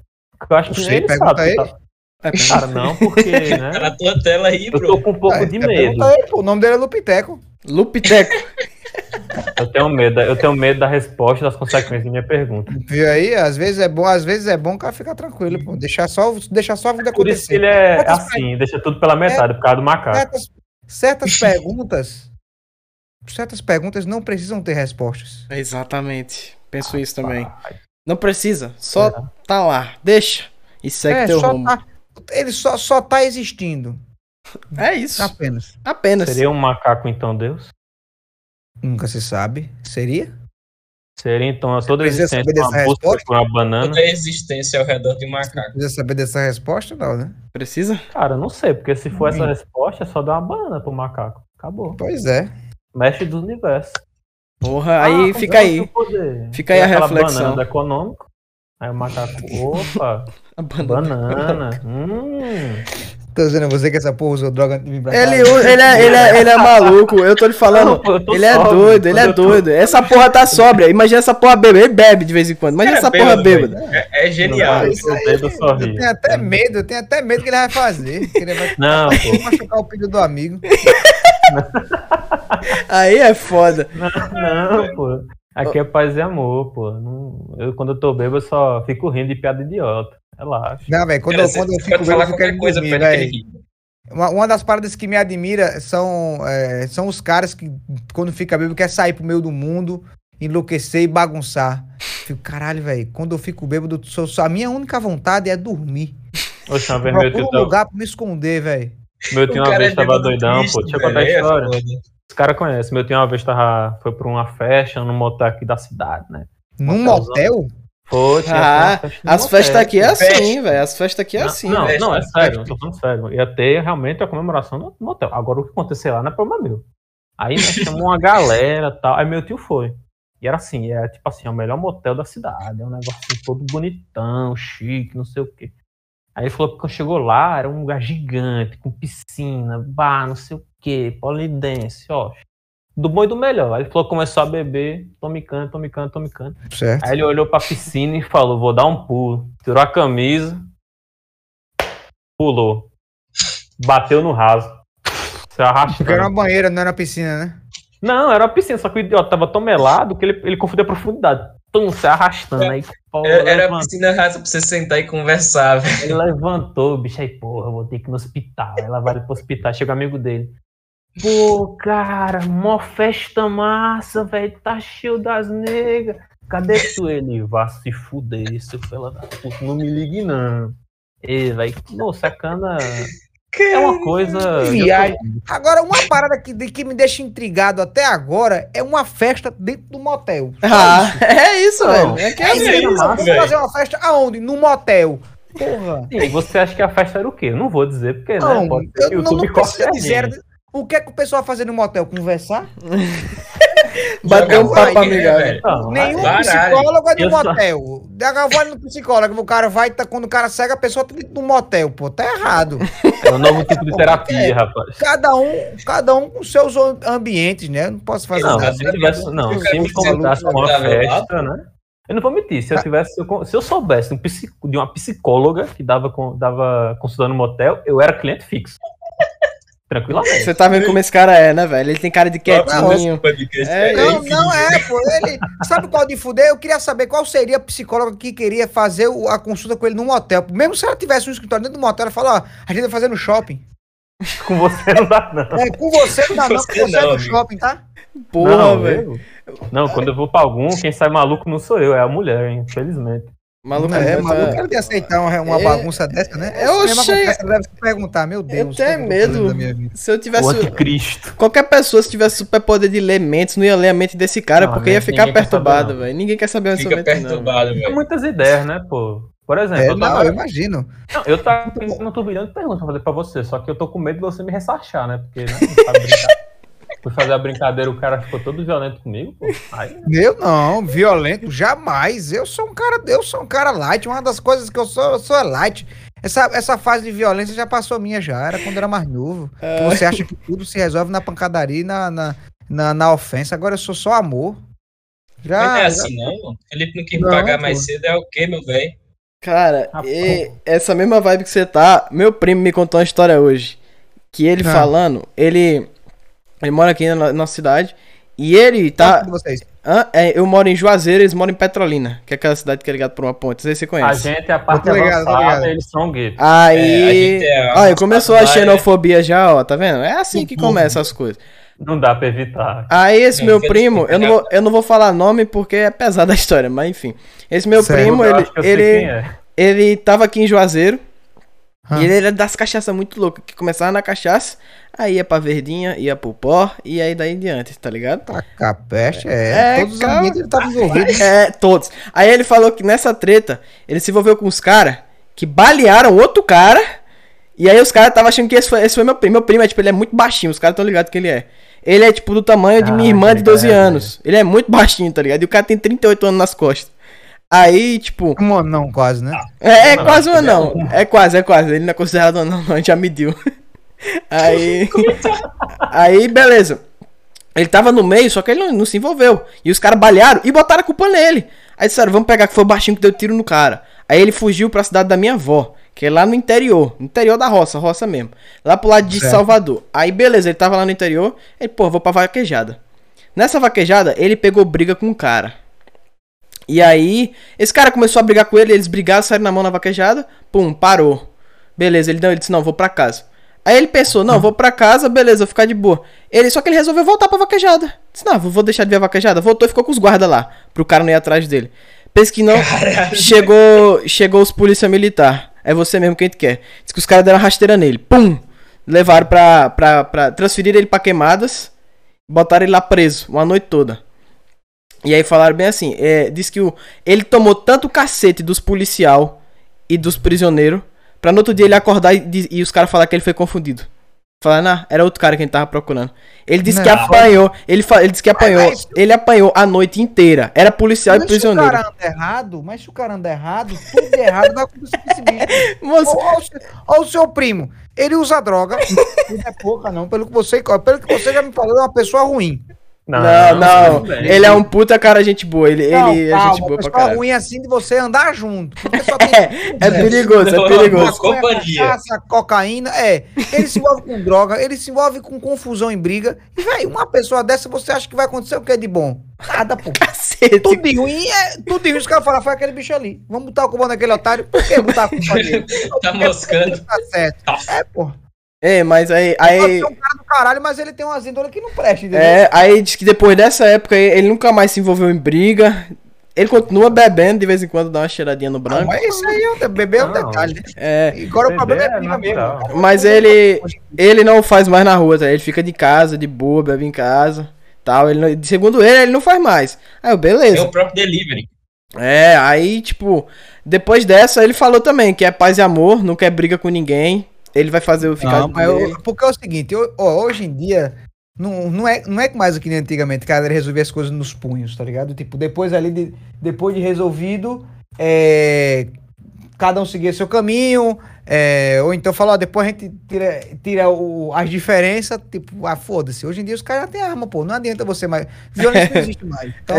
eu acho que sei, ele pergunta sabe. a ele. tá? [LAUGHS] É, Cara, não, porque, [LAUGHS] Tá né? na tua tela aí, Eu bro. tô com um pouco É, de é, medo. pergunta a ele, pô. O nome dele é Lupiteco. Lupiteco. [LAUGHS] Eu tenho medo, eu tenho medo da resposta das consequências da minha pergunta. Viu aí? Às vezes é bom, às vezes é bom o cara ficar tranquilo, pô. Deixar só, deixar só a vida Por isso que acontecer. ele é Certas assim, deixa tudo pela metade, por causa do macaco. certas, certas perguntas. Certas perguntas não precisam ter respostas. Exatamente. Penso isso também. Rapaz, Não precisa. Só É. tá lá. Deixa. E segue É, teu rumo. tá- ele só, só tá existindo. É isso. Apenas. Apenas. Seria um macaco então Deus? Nunca se sabe. Seria? Seria então a toda existência uma busca resposta? por uma banana? Toda a existência ao redor de um macaco. Precisa saber dessa resposta? Não, né? Precisa? Cara, eu não sei, porque se for essa Hum. resposta, é só dar uma banana pro macaco. Acabou. Pois é. Mestre do universo. Porra, aí Ah, fica é aí. Fica aí a reflexão. Banana econômico. Aí o macaco, [LAUGHS] opa, A banana. banana. hum. Tô dizendo a você que essa porra usou droga antes de vir pra cá. Ele, ele, é, ele, é, ele é [LAUGHS] maluco, eu tô lhe falando. Não, eu tô ele é sóbrio, doido, ele é eu tô- doido. Essa porra tá sóbria. Imagina essa porra bêbada. Ele bebe de vez em quando. Imagina Cara, essa porra bêbada. É, é genial. Não, Isso o aí, Eu tenho até medo, eu tenho até medo que ele vai fazer. Que ele vai Não, [LAUGHS] pô. machucar o filho do amigo. Aí é foda. Não, pô. Aqui é paz e amor, pô. Não- eu, quando eu tô bêbado, eu só fico rindo de piada idiota. Relaxa. Não, velho, quando, eu- quando eu fico bêbado, eu fico qualquer querendo coisa dormir, velho. Uma, uma das paradas que me admira são, é, são os caras que, quando fica bêbado, quer sair pro meio do mundo, enlouquecer e bagunçar. Fico, caralho, velho, quando eu fico bêbado, sou, só- a minha única vontade é dormir. Procura tio, um lugar pra me esconder, velho. Meu tio uma cara vez é tava doidão, triste, pô. Deixa eu contar a é história. foda. Os caras conhecem. Meu tio uma vez tava, foi pra uma festa num motel aqui da cidade, né? Num motel? Foi, tinha Ah, festa as festas aqui é assim, velho. As festas aqui é Não, assim. não, velho. não, é sério, não tô falando sério. Ia ter realmente a comemoração no motel. Agora o que aconteceu lá não é problema meu. Aí nós chamamos uma galera e tal. Aí meu tio foi. E era assim, é tipo assim, é o melhor motel da cidade. É um negócio assim, todo bonitão, chique, não sei o quê. Aí ele falou que quando chegou lá, era um lugar gigante, com piscina, bar, não sei o quê, polidense, ó. Do bom e do melhor. Aí ele falou que começou a beber, tome canto, tome canto, tome canto. Certo. Aí ele olhou pra piscina e falou: Vou dar um pulo. Tirou a camisa, pulou. Bateu no raso. Se Porque era uma banheira, não era piscina, né? Não, era uma piscina, só que o idiota tava tão melado que ele, ele confundiu a profundidade. Tum, se arrastando. Aí, pô, Era, era a piscina rasa pra você sentar e conversar, velho. ele levantou, bicho, aí, porra, vou ter que ir no hospital. Levaram ele pro hospital, chega o amigo dele. Pô, cara, mó festa massa, velho, tá cheio das negras. Cadê tu? Ele, vá se fuder, seu fela da puta, não me ligue não. Ei, velho, não, sacana É uma coisa. Viagem. Agora, uma parada que, de- que me deixa intrigado até agora é uma festa dentro do motel. Ah, [LAUGHS] é isso, Não, velho. É que É é isso, vamos velho. fazer uma festa aonde? No motel. Porra. Sim, você acha que a festa era o quê? Eu não vou dizer, porque Não, né, pode ser que eu o não, YouTube não corte O que é que o pessoal fazer no motel? Conversar? [LAUGHS] bater um papo né, amigável. velho? Não, Nenhum baralho. psicólogo é no Eu só- motel. Daí vai no psicólogo, o cara vai, tá, quando o cara cega, a pessoa tá dentro do motel, pô, tá errado. É um novo tipo de terapia, rapaz. Cada um, cada um com seus am- ambientes, né? Eu não posso fazer Não, nada. se tivesse, não, se me convidasse pra uma festa, né? Eu não vou mentir, se eu tivesse, se eu, se eu soubesse de, um de uma psicóloga que dava, dava consulta no motel, eu era cliente fixo. Tranquilamente. Você tá vendo como esse cara é, né, velho? Ele tem cara de quietinho. É, Não, não é, pô. Ele. Sabe qual de fuder? Eu queria saber qual seria a psicóloga que queria fazer a consulta com ele no motel. Mesmo se ela tivesse um escritório dentro do motel, ela fala, ó, a gente vai fazer no shopping. [LAUGHS] Com você não dá, não. É, com você não dá, não, com Você você é não, no amigo. shopping, tá? Porra, não, velho. Não, quando eu vou pra algum, quem sai maluco não sou eu, é a mulher, infelizmente. Maluco, é, tá- maluco, ela de aceitar uma, uma É. bagunça dessa, né? Eu achei- deve se perguntar, meu Deus. tenho eu medo. da minha vida? Se eu tivesse. O anticristo. Qualquer pessoa, se tivesse superpoder de ler mentes, não ia ler a mente desse cara, Não, porque ia ninguém ficar perturbado, não. velho. Ninguém quer saber onde Fica não. perturbado, Tem velho. muitas ideias, né, pô? Por exemplo, É, eu não, tava, eu imagino. Não, eu tava pensando um turbilhão de perguntas pra fazer pra você, só que eu tô com medo de você me ressachar, né? Porque, né, não sabe brincar. Fui fazer a brincadeira, o cara ficou todo violento comigo, pô. Aí, Eu não, violento, jamais. Eu sou um cara, eu sou um cara light. Uma das coisas que eu sou, eu sou é light. Essa, essa fase de violência já passou minha já, era quando eu era mais novo. Que você acha que tudo se resolve na pancadaria e na, na, na, na ofensa. Agora eu sou só amor. Já, não é já- assim, não. Felipe não quis Não, pagar pô. mais cedo, é o quê, meu velho? Cara, Ah, e essa mesma vibe que você tá, meu primo me contou uma história hoje. Que ele Ah. falando, ele. Ele mora aqui na nossa cidade. E ele tá. vocês. Hã? É, eu moro em Juazeiro, eles moram em Petrolina, que é aquela cidade que é ligada por uma ponte. Não sei se você a conhece. gente é a parte ligado, avançada, ligado. eles são gays. É, a Aí. é Olha, começou a xenofobia já, ó, tá vendo? É assim que começa as coisas. Não dá pra evitar. Aí esse meu primo, eu não, vou, eu não vou falar nome porque é pesada a história, mas enfim. Esse meu Certo. primo, ele, ele, é. ele tava aqui em Juazeiro. Ah. E ele era das cachaças muito loucas, que começava na cachaça, aí ia pra verdinha, ia pro pó, e aí daí em diante, tá ligado? A peste, é. É, todos os calma. ambientes ele tava envolvido. [LAUGHS] É, todos. Aí ele falou que nessa treta, ele se envolveu com os caras que balearam outro cara, e aí os caras estavam achando que esse foi, esse foi meu primo. Meu primo é, tipo, ele é muito baixinho, os caras tão ligados que ele é. Ele é, tipo, do tamanho de Ah, minha irmã de que 12 legal, anos. Ele é muito baixinho, tá ligado? E o cara tem 38 anos nas costas. Aí, tipo... Um anão quase, né? É, é Não, quase um é anão. É quase, é quase. Ele não é considerado um anão, não. A gente já mediu. Aí. [LAUGHS] aí, beleza. Ele tava no meio, só que ele não, não se envolveu. E os caras balearam e botaram a culpa nele. Aí disseram, vamos pegar que foi o baixinho que deu tiro no cara. Aí ele fugiu pra cidade da minha avó, que é lá no interior. No interior da roça, roça mesmo. Lá pro lado de. Salvador. Aí, beleza, ele tava lá no interior. Ele, pô, vou pra vaquejada. Nessa vaquejada, ele pegou briga com um cara. E aí, esse cara começou a brigar com ele, eles brigaram, saíram na mão na vaquejada, pum, parou. Beleza, ele, não, ele disse, não, vou pra casa. Aí ele pensou, não, vou pra casa, beleza, vou ficar de boa. Ele, só que ele resolveu voltar pra vaquejada. Disse, não, vou deixar de ver a vaquejada. Voltou e ficou com os guardas lá, pro cara não ir atrás dele. Pensa que não, chegou, chegou os polícia militar. É você mesmo que a gente quer. Diz que os caras deram rasteira nele, pum. Levaram pra, pra, pra, transferir ele pra queimadas, botaram ele lá preso, uma noite toda. E aí falaram bem assim, é, diz que o, ele tomou tanto cacete dos policial e dos prisioneiros, pra no outro dia ele acordar e, e os caras falar que ele foi confundido. Falaram, ah, era outro cara que a gente tava procurando. Ele disse que Não. apanhou, ele, fa- ele disse que apanhou, mas- ele apanhou a noite inteira. Era policial e Mas se o prisioneiro. cara anda errado, mas se o cara anda errado, tudo de errado acontecer com esse bicho. Moço, Ó, ó o seu- ó o seu primo, ele usa droga, não é pouca não, pelo que você, pelo que você já me falou, é uma pessoa ruim. Não, não, bem. ele é um puta cara gente boa, ele, Não, ele é calma, gente boa uma pra pessoa caralho. ruim assim de você andar junto. porque só [LAUGHS] tem- É perigoso, é Não, perigoso. não, [LAUGHS] companhia. Cachaça, cocaína, é. Ele se envolve com droga, ele se envolve com confusão em briga. E, velho, uma pessoa dessa, você acha que vai acontecer o que é de bom? Nada, pô. Cacete. Tudo de ruim é. Tudo de ruim, os caras falam, foi aquele bicho ali. Vamos botar o culpa naquele otário. Por que botar a culpa [LAUGHS] nele? Tá moscando. Tá certo. É, pô. É, mas aí, aí, ser um cara do caralho, mas ele tem umas índolas que não presta, entendeu? É, aí diz que depois dessa época ele nunca mais se envolveu em briga. Ele continua bebendo, de vez em quando dá uma cheiradinha no branco. mas isso aí é beber é um detalhe, né? É, Agora o problema é é briga mesmo. natural. cara. Mas ele- ele não faz mais na rua, tá? Ele fica de casa, de boa, bebe em casa. Tal, ele não- segundo ele, ele não faz mais. Aí eu, beleza. o próprio delivery. É, aí, tipo, depois dessa, ele falou também que é paz e amor, não quer briga com ninguém. Ele vai fazer o ficar Não, mas eu- porque é o seguinte, eu- ó, hoje em dia, não, não, é, não é mais o que nem antigamente, que a galera resolvia as coisas nos punhos, tá ligado? Tipo, depois ali, de, depois de resolvido, é, cada um seguia seu caminho, é, ou então falar, ó, depois a gente tira, tira o- as diferenças, tipo, ah, foda-se. Hoje em dia os caras já têm arma, pô, não adianta você mais. Violência não existe mais. [LAUGHS] Então,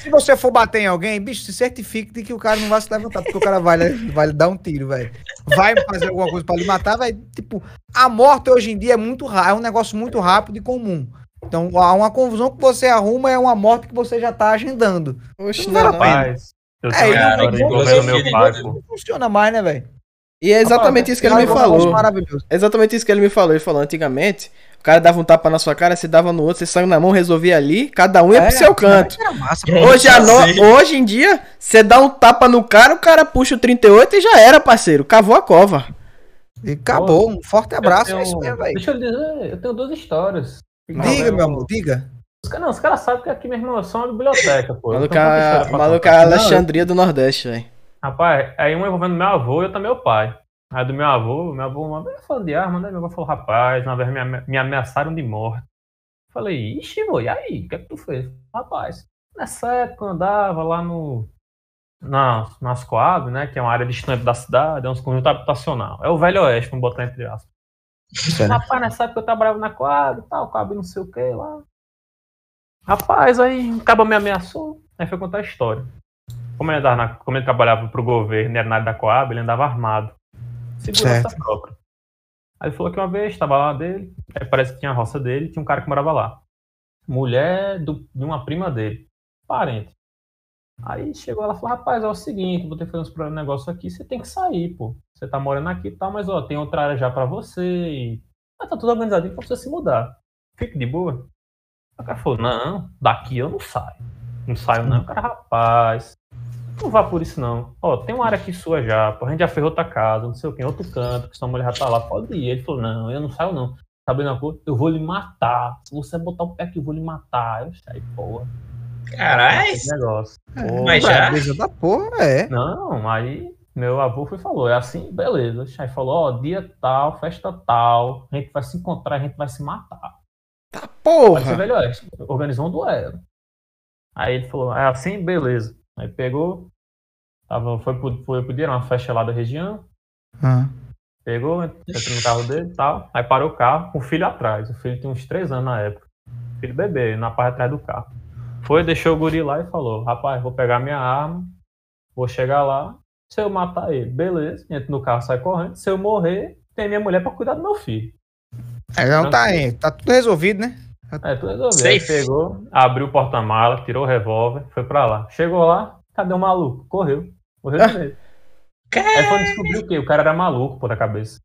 se você for bater em alguém, bicho, se certifique de que o cara não vai se levantar, porque o cara vai, [LAUGHS] lhe- vai dar um tiro, velho. Vai fazer alguma coisa pra lhe matar, vai, tipo, a morte hoje em dia é muito rápido, é um negócio muito rápido e comum. Então, há uma confusão que você arruma é uma morte que você já tá agendando. Oxe, não não, não. pena. Rapaz, eu É, cara, de pai, vida. pô. Não funciona mais, né, velho? E é exatamente isso que ele me É negócio falou. É exatamente isso que ele me falou. Ele falou antigamente, o cara dava um tapa na sua cara, você dava no outro, você saiu na mão, resolvia ali, cada um ia pro seu canto. Massa, Hoje, no- hoje em dia, você dá um tapa no cara, o cara puxa o 38 e já era, parceiro. Cavou a cova. E acabou. Um forte abraço, Eu é isso tenho- mesmo, velho. Deixa eu dizer, eu tenho duas histórias. Diga, Eu- meu amor, diga. Os caras, não, os caras sabem que aqui, meu irmão, eu sou uma biblioteca, pô. Eu Maluco, tenho tanta história a, pra maluco contar. é a Alexandria do Nordeste, velho. Rapaz, aí um envolvendo meu avô e outro meu pai. Aí do meu avô, meu avô uma vez falou de arma, né? Meu avô falou, rapaz, uma vez me, me ameaçaram de morte. Falei, ixi, vô, e aí? O que é que tu fez? Rapaz, nessa época eu andava lá no. Na, nas Coab, né? Que é uma área distante da cidade, é um conjunto habitacional. É o Velho Oeste, vamos botar entre aspas. Rapaz, nessa época eu trabalhava na Coab e tal, Coab não sei o que lá. Rapaz, aí o cabo me ameaçou, aí foi contar a história. Como ele, andava na- como ele trabalhava pro governo e era na área da Coab, ele andava armado. Segurança própria. Aí ele falou que uma vez estava lá dele, aí parece que tinha a roça dele, tinha um cara que morava lá. Mulher do- de uma prima dele, parente. Aí chegou ela e falou, rapaz, é o seguinte, vou ter que fazer de negócio aqui, você tem que sair, pô. Você tá morando aqui e tal, mas ó, tem outra área já pra você e. Mas tá tudo organizadinho pra você se mudar. Fique de boa. O cara falou, não, daqui eu não saio. Não saio não. O cara, rapaz, não vá por isso não. Ó, tem uma área aqui sua já, pô, a gente já fez outra casa, não sei o que, em outro canto, que sua mulher já tá lá, pode ir. Ele falou, não, eu não saio não. Tá abrindo a coisa? Eu vou lhe matar. Se você botar o pé aqui, eu vou lhe matar. Eu saí, porra. Caralho. Negócio. Pô, Mas já? Beleza da porra, é. não, aí meu avô foi e falou, é assim, beleza. Aí falou, ó, dia tal, festa tal, a gente vai se encontrar, a gente vai se matar. Tá porra. velho oeste. Organizou um duelo. Aí ele falou, é assim, beleza. Aí pegou, tava, foi, pro, foi pro dia, uma festa lá da região, Ah. pegou, entrou no carro dele e tal, aí parou o carro com o filho atrás. O filho tinha uns três anos na época. Filho bebê, na parte atrás do carro. Foi, deixou o guri lá e falou, rapaz, vou pegar minha arma, vou chegar lá, se eu matar ele, beleza, entra no carro, sai correndo. Se eu morrer, tem minha mulher pra cuidar do meu filho. É, não tá aí. Tá tudo resolvido, né? É, tudo Safe. pegou, abriu o porta-mala, tirou o revólver, foi pra lá. Chegou lá, cadê o maluco? Correu. Correu de medo. Aí foi descobrir o quê? O cara era maluco, pô, da cabeça.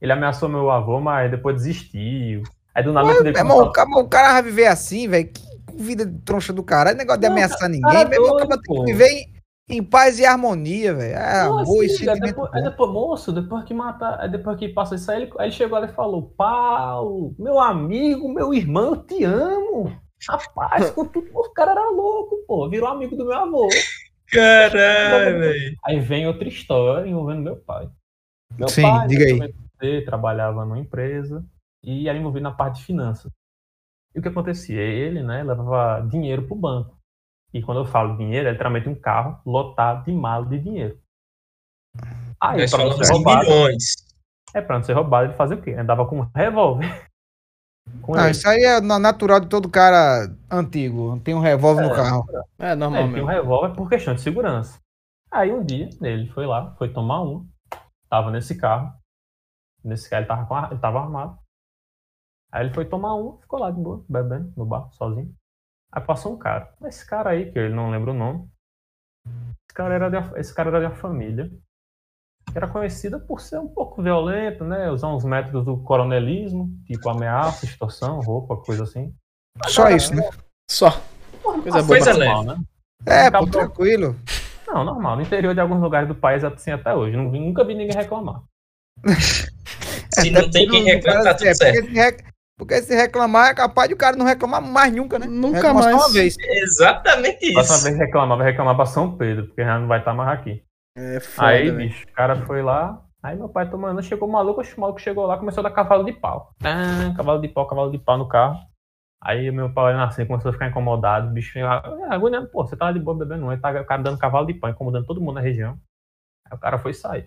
Ele ameaçou meu avô, mas depois desistiu. Aí do nada Ué, meu irmão, o cara, o cara vai viver assim, velho. Que vida de troncha do caralho. Negócio de ameaçar ninguém. Meu irmão, tem que viver em, em paz e harmonia, velho. É amor assim, depois, aí depois, moço, depois que mata, aí depois que passa isso aí, ele, aí ele chegou lá e falou: Paulo, meu amigo, meu irmão, eu te amo. Rapaz, com tudo, o cara era louco, pô. Virou amigo do meu avô. Caralho, velho. Aí vem outra história envolvendo meu pai. Meu Sim, pai, diga aí. né, trabalhava numa empresa e era envolvido na parte de finanças. E o que acontecia? Ele, né, levava dinheiro pro banco. E quando eu falo dinheiro, é literalmente um carro lotado de mala de dinheiro. Aí, Nós pra não falamos ser roubado, milhões. é pra não ser roubado, ele fazia o quê? Andava com um revólver. [LAUGHS] Com Ah, ele. isso aí é na- natural de todo cara antigo. Tem um revólver no É. carro. É É, normal ele tinha um revólver por questão de segurança. Aí um dia, ele foi lá, foi tomar um, tava nesse carro. Nesse carro ele tava, com a- ele tava armado. Aí ele foi tomar um, ficou lá de boa, bebendo no bar, sozinho. Aí passou um cara. Esse cara aí, que ele não lembra o nome. Esse cara era de, esse cara era de uma família que era conhecida por ser um pouco violento, né? Usar uns métodos do coronelismo, tipo ameaça, extorsão, roupa, coisa assim. Só isso, né? Só. Coisa boa. Coisa normal, leve. né? É, pô, tranquilo. Não, normal. No interior de alguns lugares do país é assim até hoje. Não vi- nunca vi ninguém reclamar. Se [LAUGHS] não tem quem reclama, tá tudo É, certo. Porque se, reclamar, é capaz de o cara não reclamar mais nunca, né? Nunca Reclama só mais. uma vez. Exatamente isso. vez reclamar, vai reclamar pra São Pedro, porque já não vai estar mais aqui. É foda, aí, velho. bicho, o cara foi lá. Aí meu pai tomando, chegou o maluco, o maluco chegou lá, começou a dar cavalo de pau. Ah, cavalo de pau, cavalo de pau no carro. Aí meu pai olhando assim, começou a ficar incomodado, o bicho ah, agoniando, pô, você tava de boa bebendo, não, aí tá o cara dando cavalo de pau, incomodando todo mundo na região. Aí o cara foi sair.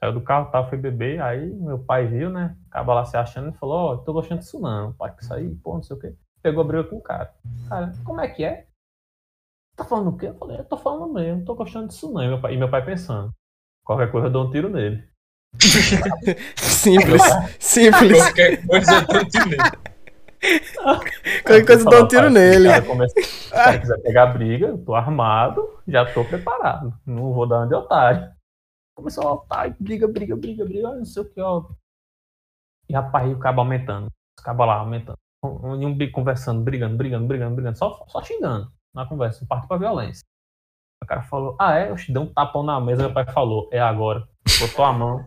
Saiu do carro, tal, foi beber, aí meu pai viu, né? Acaba lá se achando e falou, ó, tô gostando disso não, pai, que isso aí, pô, não sei o quê. Pegou a briga com o cara. Cara, como é que é? Tá falando o quê? Eu falei, eu tô falando mesmo, não tô gostando disso não. E meu pai, e meu pai pensando, qualquer coisa eu dou um tiro nele. [LAUGHS] Simples. Simples. Qualquer coisa eu tô te vendo. Qualquer coisa dá um tiro nele. [LAUGHS] Se o cara, começa- se o cara quiser pegar briga, eu tô armado, já tô preparado. Não vou dar uma de otário. Começou a otário, briga, briga, briga, briga, não sei o que, ó. E rapaz, o cabo aumentando. Os cabos lá aumentando. Um, um bico conversando, brigando, brigando, brigando, brigando, só, só xingando na conversa, partiu pra violência. O cara falou, ah é? Eu te dei um tapão na mesa, meu pai falou, é agora. Botou a mão.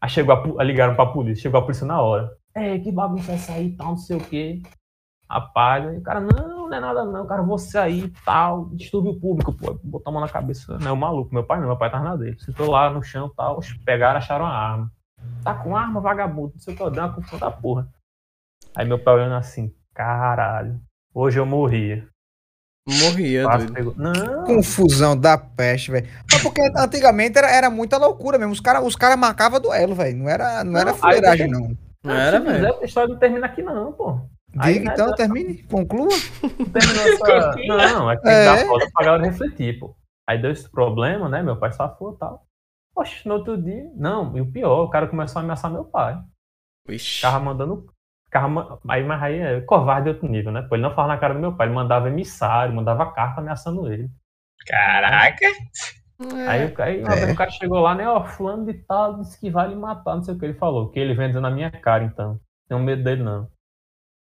Aí chegou a, ligaram pra polícia, chegou a polícia na hora. É, que bagunça é essa aí, tal, não sei o quê. Rapaz, aí o cara, não, não é nada não, cara, você aí, tal, distúrbio público, pô, botou a mão na cabeça, não é o maluco, meu pai não, meu pai tava na dele, sentou lá no chão, tal, pegaram, acharam a arma. Tá com arma, vagabundo, não sei o que, eu dei uma confusão da porra. Aí meu pai olhando assim, caralho, hoje eu morria. Morria, não, Confusão da peste, velho. Mas porque antigamente era, era muita loucura mesmo. Os caras os cara marcavam duelo, velho. Não era, não era Não, fuleiragem, aí- não. Não era, velho. a história não termina aqui não, pô. Aí, Diga né, então, tá- termine, conclua. [LAUGHS] Não terminou. Não, é que tem que É. dar foda pra galera refletir, pô. Aí deu esse problema, né? Meu pai safou e tal. Poxa, no outro dia. Não, e o pior, o cara começou a ameaçar meu pai. Ixi. Ficava mandando. Ficava, aí, mas aí é covarde de outro nível, né? Pô, ele não falava na cara do meu pai, ele mandava emissário, mandava carta ameaçando ele. Caraca. Aí, o- aí uma É. o cara chegou lá, né? Ó, fulano de tal, disse que vai lhe matar, não sei o que ele falou. Que ele vem dizendo na minha cara, então. Tenho medo dele, não.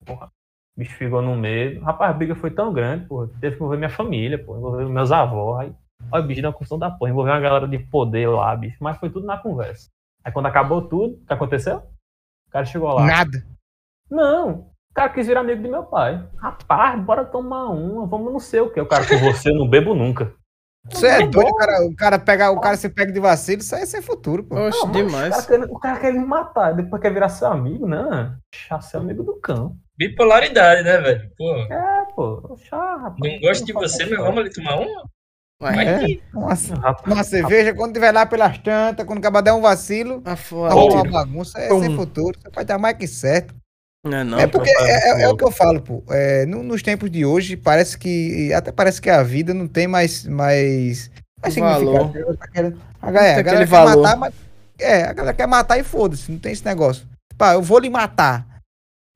Porra. O bicho ficou no medo. Rapaz, a briga foi tão grande, porra, que teve que envolver minha família, pô, envolver meus avós. Aí, olha, o bicho uma confusão da porra, envolveu uma galera de poder lá, bicho. Mas foi tudo na conversa. Aí quando acabou tudo, o que aconteceu? O cara chegou lá. Nada. Não, o cara quis virar amigo do meu pai. Rapaz, bora tomar uma, vamos não sei o que. O cara, com você eu não bebo nunca. Você é Tá doido, o cara, o cara pega, o cara se pega de vacilo, isso aí é sem futuro, pô. Oxe, Não, mas demais. O cara, quer, o cara quer me matar, depois quer virar seu amigo, não. Chá, seu amigo do cão. Bipolaridade, né, velho? Pô, É, pô, chá, rapaz. não gosto de você, mas vamos ali tomar uma? Vai É. que- Uma, Rapaz, uma cerveja, quando tiver lá pelas tantas, quando acabar der um vacilo, Ah, tá uma bagunça, é Pum. sem futuro. Você pode estar mais que certo. É não. é porque é, é- é o que eu falo, pô. É, no- nos tempos de hoje, parece que. Até parece que a vida não tem mais. mais, mais Valor. significado. Tá querendo- A galera, a galera quer valor. matar, mas. É, a galera quer matar e foda-se, não tem esse negócio. Pá, eu vou lhe matar.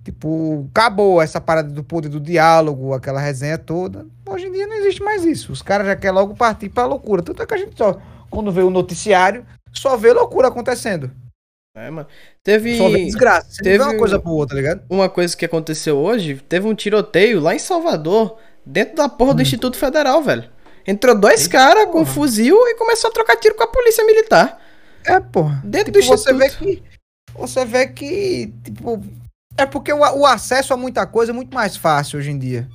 Tipo, acabou essa parada do poder do diálogo, aquela resenha toda. Hoje em dia não existe mais isso. Os caras já querem logo partir pra loucura. Tanto é que a gente só, quando vê o noticiário, só vê loucura acontecendo. É, mano. Teve Só desgraça. Você teve uma coisa boa, tá ligado? uma coisa que aconteceu hoje. Teve um tiroteio lá em Salvador, dentro da porra do Instituto Federal, velho. Entrou dois caras com um fuzil e começou a trocar tiro com a polícia militar. É, porra. Dentro Tipo, do você vê instituto. que. Você vê que. Tipo. É porque o, o acesso a muita coisa é muito mais fácil hoje em dia.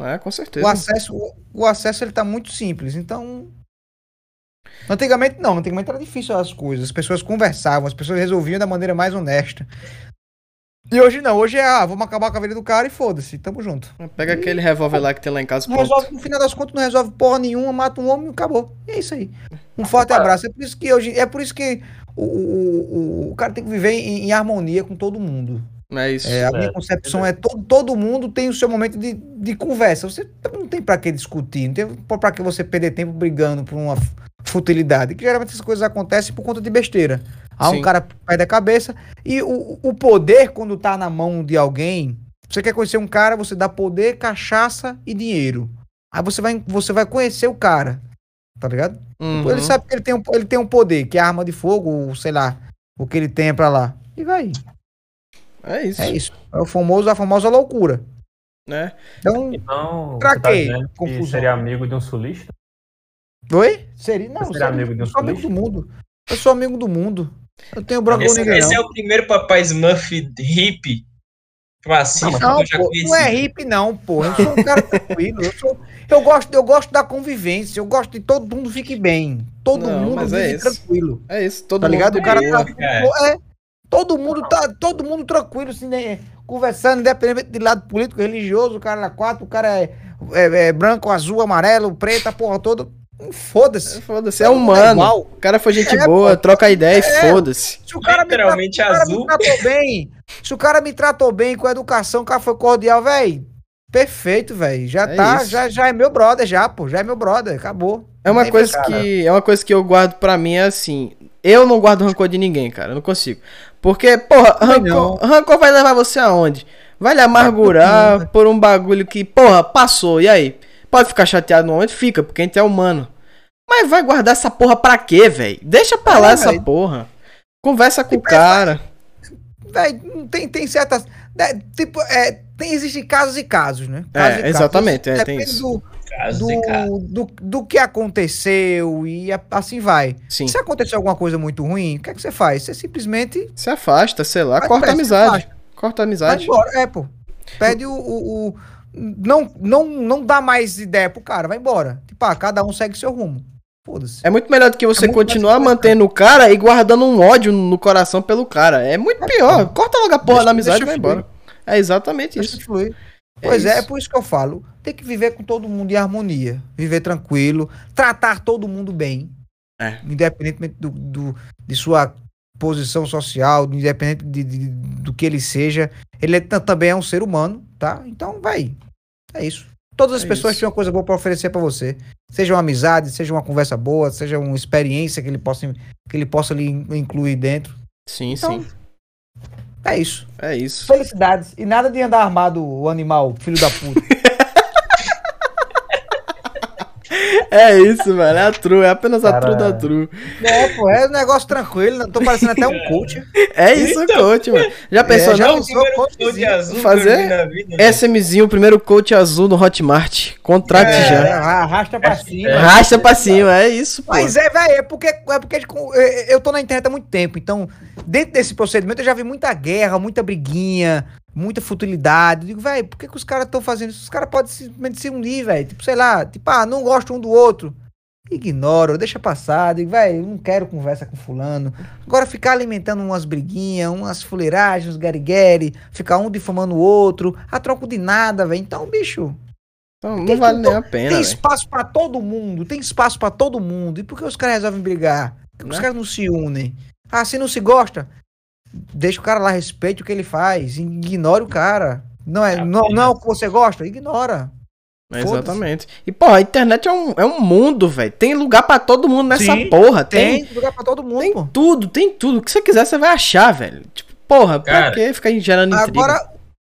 É, com certeza. O acesso, o, o acesso ele tá muito simples. Então. Antigamente não, antigamente era difícil as coisas. As pessoas conversavam, as pessoas resolviam da maneira mais honesta. E hoje não, hoje é, ah, vamos acabar com a vida do cara e foda-se, tamo junto. Pega aquele revólver lá que tem lá em casa Não pronto. resolve, no final das contas, não resolve porra nenhuma, mata um homem e acabou. E é isso aí. Um forte abraço. É por isso que hoje. É por isso que o, o, o, o cara tem que viver em, em harmonia com todo mundo. É isso. É, a minha É, concepção é todo, todo mundo tem o seu momento de, de conversa. Você não tem pra que discutir, não tem pra que você perder tempo brigando por uma futilidade. Que geralmente essas coisas acontecem por conta de besteira. Aí Sim. um cara perde a cabeça. E o, o poder, quando tá na mão de alguém, você quer conhecer um cara, você dá poder, cachaça e dinheiro. Aí você vai, você vai conhecer o cara. Tá ligado? Uhum. Ele sabe que ele tem, um, ele tem um poder, que é arma de fogo, ou sei lá, o que ele tem pra lá. E vai. É isso. É isso. É o famoso, a famosa loucura. né? Então, Então, Pra você tá Confusão. seria amigo de um sulista? oi? Seria? Não, seria seria- amigo de um eu sou amigo sulista? do mundo. Eu sou amigo do mundo. Eu tenho com Esse, ninguém, esse é não. o primeiro papai Smurf hippie. Pacífico Não, que eu já pô, conheci. não é hippie, não, pô. Eu sou um cara tranquilo. Eu, sou- eu gosto, eu gosto da convivência. Eu gosto de todo mundo fique bem. Todo Não, mundo mas é tranquilo. É isso, todo Tá mundo ligado? O cara boa. tá. É. É, todo mundo tá. Todo mundo tranquilo, assim, né? Conversando, independente de lado político, religioso, o cara é quatro, o cara é, é- é branco, azul, amarelo, preto, a porra toda. Foda-se. Foda-se, é é humano. igual. O cara foi gente É, boa, pô. troca ideia e É. foda-se. Se o cara, me, Literalmente se o cara me tratou bem, se o cara me tratou bem com educação, o cara foi cordial, velho. Perfeito, velho. Já É tá, isso. já, já é meu brother, já, pô. Já é meu brother, acabou. É uma tem coisa mais, cara. que é uma coisa que eu guardo pra mim é assim, eu não guardo rancor de ninguém, cara, eu não consigo. Porque, porra, rancor, rancor vai levar você aonde? Vai lhe amargurar por um bagulho que, porra, passou. E aí? Pode ficar chateado no momento? Fica, porque a gente é humano. Mas vai guardar essa porra pra quê, velho? Deixa pra lá É, essa véi. porra. Conversa com o cara. Véi, tem, tem certas. né, tipo, é, tem, existem casos e casos, né? Casos É, e casos. exatamente, é, tem Depende isso. Do, Casos casos. do, do, do que aconteceu e assim vai. Sim. Se aconteceu alguma coisa muito ruim, o que é que você faz? Você simplesmente Se afasta, sei lá, Vai corta a amizade. afasta. Corta a vai amizade. embora. É, pô. Pede o. o- o- não, não, não dá mais ideia pro cara, vai embora. Tipo, ah, cada um segue seu rumo. Foda-se. É muito melhor do que você mais continuar mantendo o cara e guardando um ódio no coração pelo cara. É muito pior. Corta logo a porra Deixa- da amizade e vai fluir. embora. É exatamente Deixa isso. fluir. É Pois é, é isso. por isso que eu falo. Tem que viver com todo mundo em harmonia. Viver tranquilo. Tratar todo mundo bem. É. Independentemente do, do- de sua posição social, independente de, de- do que ele seja. Ele é também é um ser humano, tá? Então, vai. É isso. Todas as É pessoas isso. têm uma coisa boa pra oferecer pra você. Seja uma amizade, seja uma conversa boa, seja uma experiência que ele possa, que ele possa lhe in- incluir dentro. Sim, Então, sim. É isso. É isso. Felicidades. E nada de andar armado, o animal, filho da puta. [LAUGHS] É isso, velho. É a true. É apenas a true da true. É, pô, é um negócio tranquilo, tô parecendo até um coach. É isso, Então. coach, mano. Já pensou, É, já não? o coach azul Fazer na vida, né? SMzinho, o primeiro coach azul no Hotmart. Contrate É, já. arrasta pra cima. Arrasta pra cima, é isso, pô. Mas é, velho, é porque, é porque tipo, eu- eu tô na internet há muito tempo, então, dentro desse procedimento eu já vi muita guerra, muita briguinha, muita futilidade. Eu digo, velho, por que, que os caras estão fazendo isso? Os caras podem simplesmente se unir, velho. Tipo, sei lá, tipo, ah, não gostam um do outro. Ignora, deixa passar. Digo, velho, eu não quero conversa com fulano. Agora ficar alimentando umas briguinhas, umas fuleiragens, uns guerigueri, ficar um difamando o outro, a troco de nada, velho. Então, bicho, não tem vale nem a pena, tem velho. espaço pra todo mundo, tem espaço pra todo mundo. E por que os caras resolvem brigar? Por que os Né? caras não se unem? Ah, se não se gosta, deixa o cara lá, respeite o que ele faz, ignore o cara. Não é, É não, não é o que você gosta? Ignora. Foda-se. Exatamente. E, porra, a internet é um, é um mundo, velho. Tem lugar pra todo mundo nessa Sim, porra. Tem, Tem lugar pra todo mundo, tem pô. tudo, tem tudo. O que você quiser, você vai achar, velho. Tipo, porra, pra Cara. que ficar gerando intriga? Agora,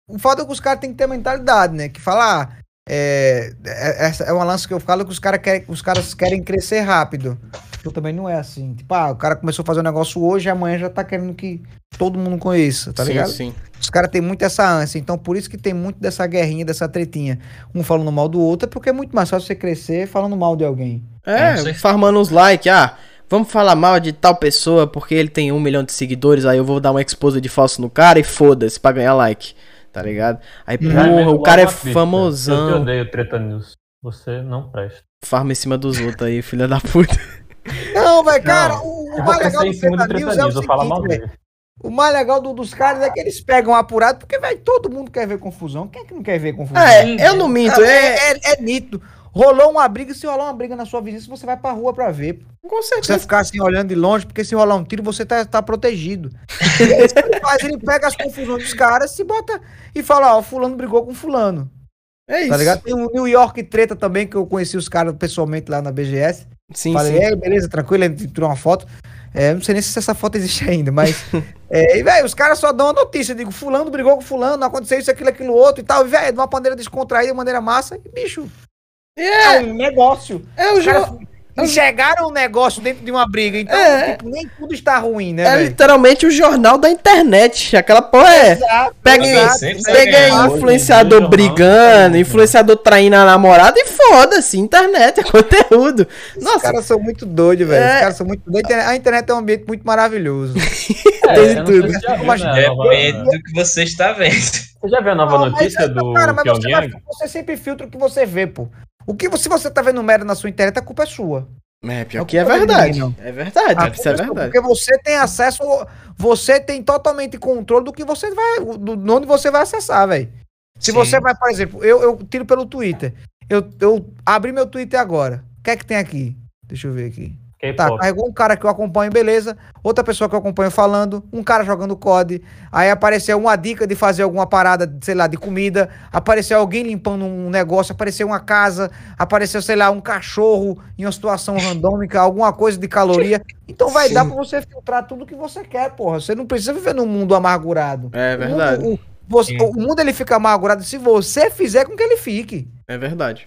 o fato é que os caras têm que ter mentalidade, né? Que falar. É, é, essa é uma lance que eu falo que os, cara querem, os caras querem crescer rápido. Eu também não é assim. Tipo, ah, o cara começou a fazer um negócio hoje e amanhã já tá querendo que todo mundo conheça, tá sim, ligado? sim. Os caras têm muito essa ânsia, então por isso que tem muito dessa guerrinha, dessa tretinha. Um falando mal do outro, é porque é muito mais fácil você crescer falando mal de alguém. É, certeza. farmando uns likes. Ah, vamos falar mal de tal pessoa porque ele tem um milhão de seguidores. Aí eu vou dar uma exposa de falso no cara e foda-se pra ganhar like. Tá ligado? Aí, Já porra, o cara é crítica. Eu te famosão. odeio, Treta News. Você não presta. Farma em cima dos outros aí, filha da puta. Não, velho, cara, Não, o, o mais legal do do Treta News Treta é o seguinte, velho. O mais legal do- dos caras é que eles pegam apurado, porque, velho, todo mundo quer ver confusão. Quem é que não quer ver confusão? É, eu não minto, é. é, é, é nítido. Rolou uma briga, se rolar uma briga na sua vizinhança, você vai pra rua pra ver. Com Você certeza. vai ficar assim olhando de longe, porque se rolar um tiro, você tá, tá protegido. [LAUGHS] E ele faz, ele pega as confusões dos caras, se bota e fala, ó, fulano brigou com fulano. É isso. Tá ligado? Tem o New York Treta também, que eu conheci os caras pessoalmente lá na BGS. Sim, Falei, sim. é, beleza, tranquilo, ele tirou uma foto. É, não sei nem se essa foto existe ainda, mas. [LAUGHS] é, e, velho, os caras só dão a notícia. Digo, fulano brigou com fulano, aconteceu isso, aquilo, aquilo, outro e tal. E, velho, de uma maneira descontraída, de maneira massa, e, bicho. É, É um negócio. é o Os jogo. enxergaram o negócio dentro de uma briga. Então, É. tipo, nem tudo está ruim, né, É velho? literalmente o jornal da internet. Aquela porra é. Exato, Hoje influenciador dia, brigando, jornal, influenciador traindo a namorada e foda-se, internet é [LAUGHS] conteúdo. Os Nossa, caras são muito doidos, velho. É. Os caras são muito doidos. A internet é um ambiente muito maravilhoso. [LAUGHS] É, Tem não tudo. se Mas né, Depende do que você está vendo. Você já viu a nova Não, mas, notícia do cara, mas você, você sempre filtra o que você vê, pô. O que, se você tá vendo merda na sua internet, a culpa é sua. é pior Não que é verdade. ninguém, É verdade, A isso é verdade. Porque você tem acesso, você tem totalmente controle do que você vai, do, de onde você vai acessar, velho. Se Sim. você vai, por exemplo, eu, eu tiro pelo Twitter. Eu, eu abri meu Twitter agora. O que é que tem aqui? Deixa eu ver aqui. Tá, K-pop. carregou um cara que eu acompanho, beleza. Outra pessoa que eu acompanho falando, um cara jogando COD. Aí apareceu uma dica de fazer alguma parada, sei lá, de comida. Apareceu alguém limpando um negócio, apareceu uma casa, apareceu, sei lá, um cachorro em uma situação [LAUGHS] randômica, alguma coisa de caloria. Então vai Sim. dar pra você filtrar tudo que você quer, porra. Você não precisa viver num mundo amargurado. É O verdade. mundo, o, você- o mundo ele fica amargurado se você fizer com que ele fique. É verdade.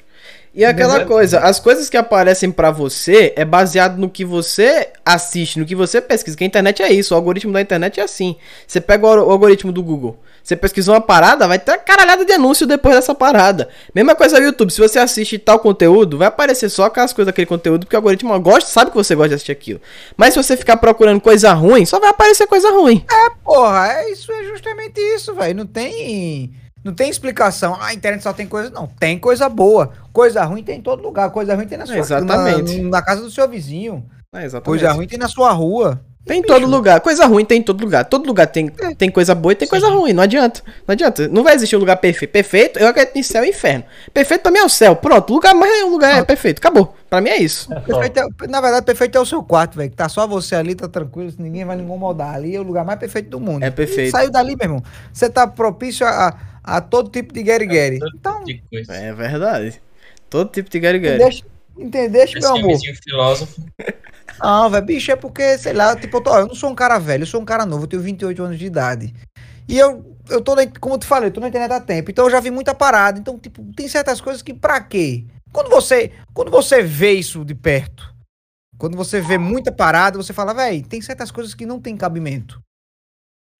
E aquela Verdade. coisa, as coisas que aparecem pra você é baseado no que você assiste, no que você pesquisa. Que a internet é isso, o algoritmo da internet é assim. Você pega o al- o algoritmo do Google, você pesquisou uma parada, vai ter uma caralhada de anúncio depois dessa parada. Mesma coisa no YouTube, se você assiste tal conteúdo, vai aparecer só aquelas coisas daquele conteúdo, porque o algoritmo gosta, sabe que você gosta de assistir aquilo. Mas se você ficar procurando coisa ruim, só vai aparecer coisa ruim. Porra, é isso é justamente isso, velho. Não tem. Não tem explicação. Ah, a internet só tem coisa. Não, tem coisa boa. Coisa ruim tem em todo lugar. Coisa ruim tem na sua Exatamente. Na, na casa do seu vizinho. É, exatamente. Coisa ruim tem na sua rua. Tem em todo lugar. Coisa ruim tem em todo lugar. Todo lugar tem, tem coisa boa e tem coisa ruim. Não adianta. Não adianta. Não vai existir um lugar perfeito. Perfeito, eu acredito em céu e inferno. Perfeito mim é o céu. Pronto, lugar mais um lugar é perfeito. Acabou. Pra mim é isso. É é- na verdade, perfeito é o seu quarto, velho. Que tá só você ali, tá tranquilo, ninguém vai lhe incomodar. Ali é o lugar mais perfeito do mundo. É perfeito. E Saiu dali, meu irmão. Você tá propício a, a, todo tipo de guerigueri. Todo Então, tipo de. É verdade. Todo tipo de garigari. entendeste, meu amor? filmezinho filósofo. Não, velho, bicho, é porque, sei lá, tipo, eu, tô, eu não sou um cara velho, eu sou um cara novo, eu tenho 28 anos de idade. E eu, eu tô, na, como eu te falei, eu tô na internet há tempo, então eu já vi muita parada. Então, tipo, tem certas coisas que pra quê? Quando você, quando você vê isso de perto, quando você vê muita parada, você fala, velho, tem certas coisas que não tem cabimento.